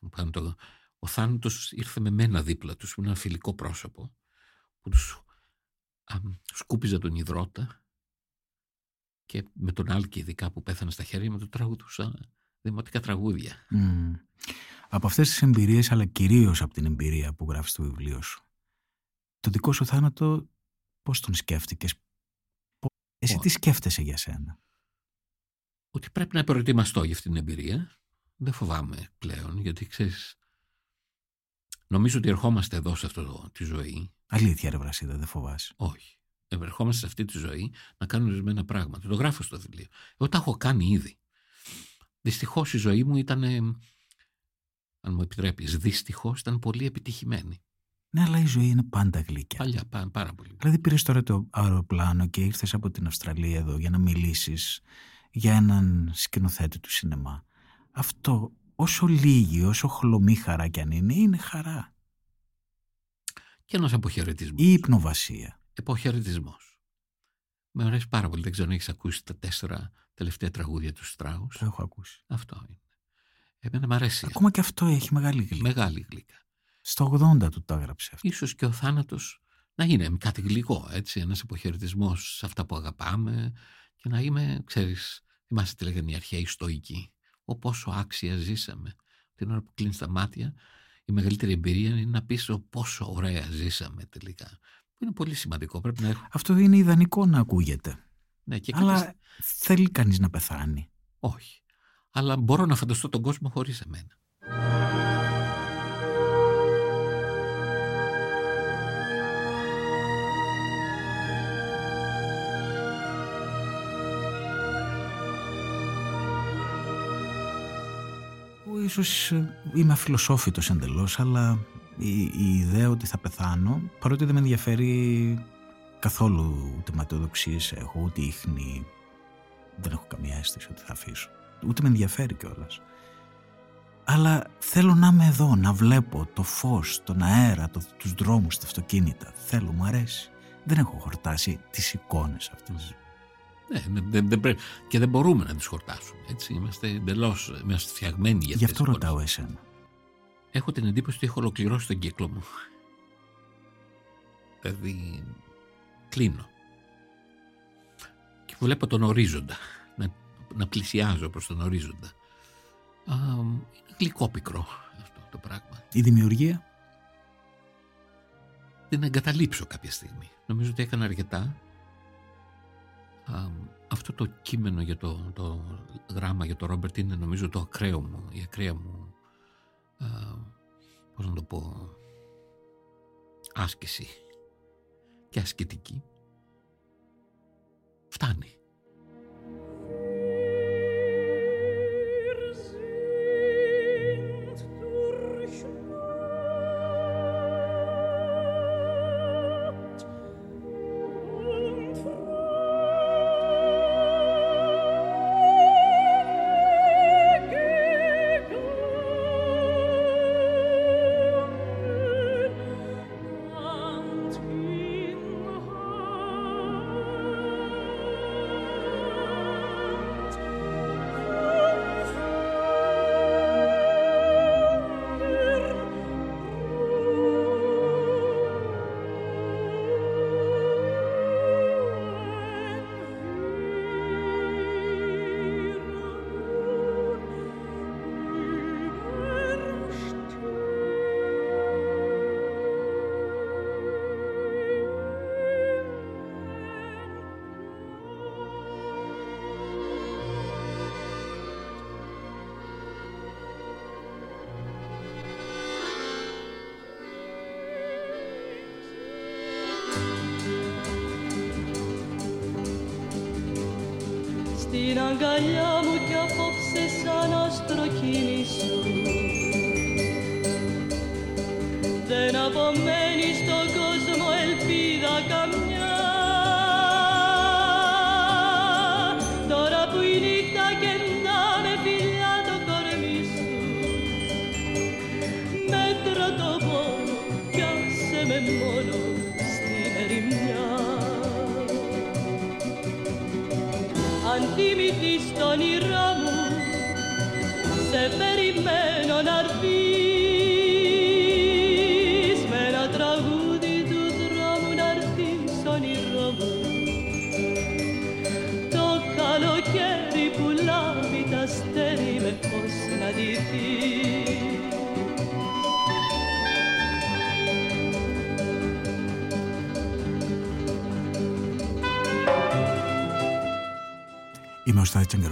S2: να κάνω το, ο θάνατος ήρθε με μένα δίπλα τους, με ένα φιλικό πρόσωπο, που τους α, σκούπιζε τον υδρότα και με τον Άλκη ειδικά που πέθανε στα χέρια με το τραγουδούσα δημοτικά τραγούδια.
S1: Μμ. Από αυτές τις εμπειρίες, αλλά κυρίως από την εμπειρία που γράφεις στο βιβλίο σου, το δικό σου θάνατο πώς τον σκέφτηκες, Πο- εσύ
S2: Ω.
S1: τι σκέφτεσαι για σένα;
S2: Ότι πρέπει να προετοιμαστώ για αυτή την εμπειρία. Δεν φοβάμαι πλέον, γιατί ξέρεις, νομίζω ότι ερχόμαστε εδώ σε αυτό το- τη ζωή.
S1: Αλήθεια ρε Βρασίδα, δεν φοβάσαι.
S2: Όχι. Ερχόμαστε σε αυτή τη ζωή να κάνουμε ορισμένα πράγματα. Το γράφω στο βιβλίο. Εγώ τα έχω κάνει ήδη. Δυστυχώς η ζωή μου ήταν, ε, αν μου επιτρέπεις, δυστυχώς ήταν πολύ επιτυχημένη.
S1: Ναι, αλλά η ζωή είναι πάντα γλύκια.
S2: Παλιά, πά- πάρα πολύ.
S1: Δηλαδή πήρες τώρα το αεροπλάνο και ήρθες από την Αυστραλία εδώ για να μιλήσεις για έναν σκηνοθέτη του σινεμά. Αυτό όσο λίγη, όσο χλωμή χαρά κι αν είναι, είναι χαρά.
S2: Και ένας αποχαιρετισμός.
S1: Η υπνοβασία.
S2: Αποχαιρετισμός. Με αρέσει πάρα πολύ. Δεν ξέρω αν έχεις ακούσει τα τέσσερα τελευταία τραγούδια του Στράους.
S1: Το έχω ακούσει.
S2: Αυτό είναι. Εμένα μου αρέσει.
S1: Ακόμα και αυτό έχει μεγάλη γλύκα.
S2: Μεγάλη γλύκα.
S1: Στο 80 του το έγραψε αυτό.
S2: Ίσως και ο θάνατος να είναι κάτι γλυκό, έτσι, ένας αποχαιρετισμός σε αυτά που αγαπάμε και να είμαι, ξέρεις, θυμάσαι τι λέγανε οι αρχαίοι στοικοί, ο πόσο άξια ζήσαμε. Την ώρα που κλείνεις τα μάτια, η μεγαλύτερη εμπειρία είναι να πεις ο πόσο ωραία ζήσαμε τελικά. Που είναι πολύ σημαντικό, πρέπει να έχουμε.
S1: Αυτό είναι ιδανικό να ακούγεται.
S2: Ναι, και
S1: Αλλά
S2: κάποιες-
S1: θέλει κανείς να πεθάνει.
S2: Όχι. Αλλά μπορώ να φανταστώ τον κόσμο χωρίς εμένα.
S1: Ίσως ε, είμαι αφιλοσόφητος εντελώς, αλλά η, η ιδέα ότι θα πεθάνω, παρότι δεν με ενδιαφέρει καθόλου ούτε ματαιοδοξίες έχω, ούτε ίχνη, δεν έχω καμία αίσθηση ότι θα αφήσω. Ούτε με ενδιαφέρει κιόλας. Αλλά θέλω να είμαι εδώ, να βλέπω το φως, τον αέρα, το, τους δρόμους, τα αυτοκίνητα. Θέλω, μου αρέσει. Δεν έχω χορτάσει τις εικόνες αυτές.
S2: Ναι, δεν, δεν, δεν πρέπει. Και δεν μπορούμε να τις χορτάσουμε. Έτσι. Είμαστε εντελώς είμαστε φτιαγμένοι για
S1: Γι'
S2: αυτές
S1: αυτό
S2: τις εικόνες.
S1: ρωτάω εσένα.
S2: Έχω την εντύπωση ότι έχω ολοκληρώσει τον κύκλο μου. Δηλαδή, κλείνω. Και βλέπω τον ορίζοντα. Να, να πλησιάζω προς τον ορίζοντα. Α, είναι γλυκόπικρο αυτό το πράγμα.
S1: Η δημιουργία,
S2: την εγκαταλείψω κάποια στιγμή. Νομίζω ότι έκανα αρκετά. Α, αυτό το κείμενο για το, το γράμμα για το Ρόμπερτ είναι νομίζω το ακραίο μου, η ακραία μου, α, πώς να το πω, άσκηση και ασκητική. Φτάνει.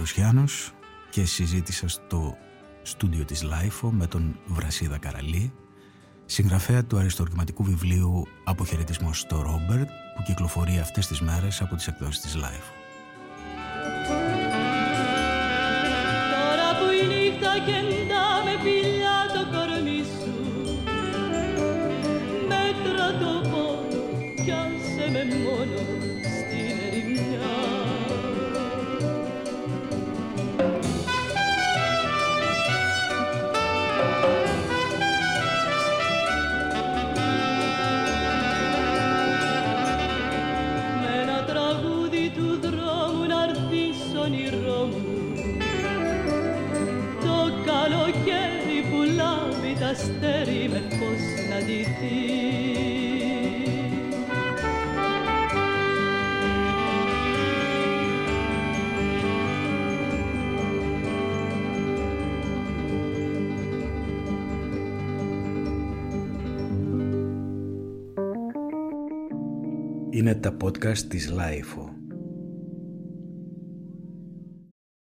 S1: Στάθης Τσαγκαρουσιάνος και συζήτησα στο στούντιο της LiFO με τον Βρασίδα Καραλή, συγγραφέα του αριστουργηματικού βιβλίου «Αποχαιρετισμός στο Ρόμπερτ» που κυκλοφορεί αυτές τις μέρες από τις εκδόσεις της LiFO.
S4: Τώρα που η νύχτα κεντά με φιλιά το κορμί σου Μέτρα το πόνο κι άσε με μόνο
S1: τα podcast της Λάιφο.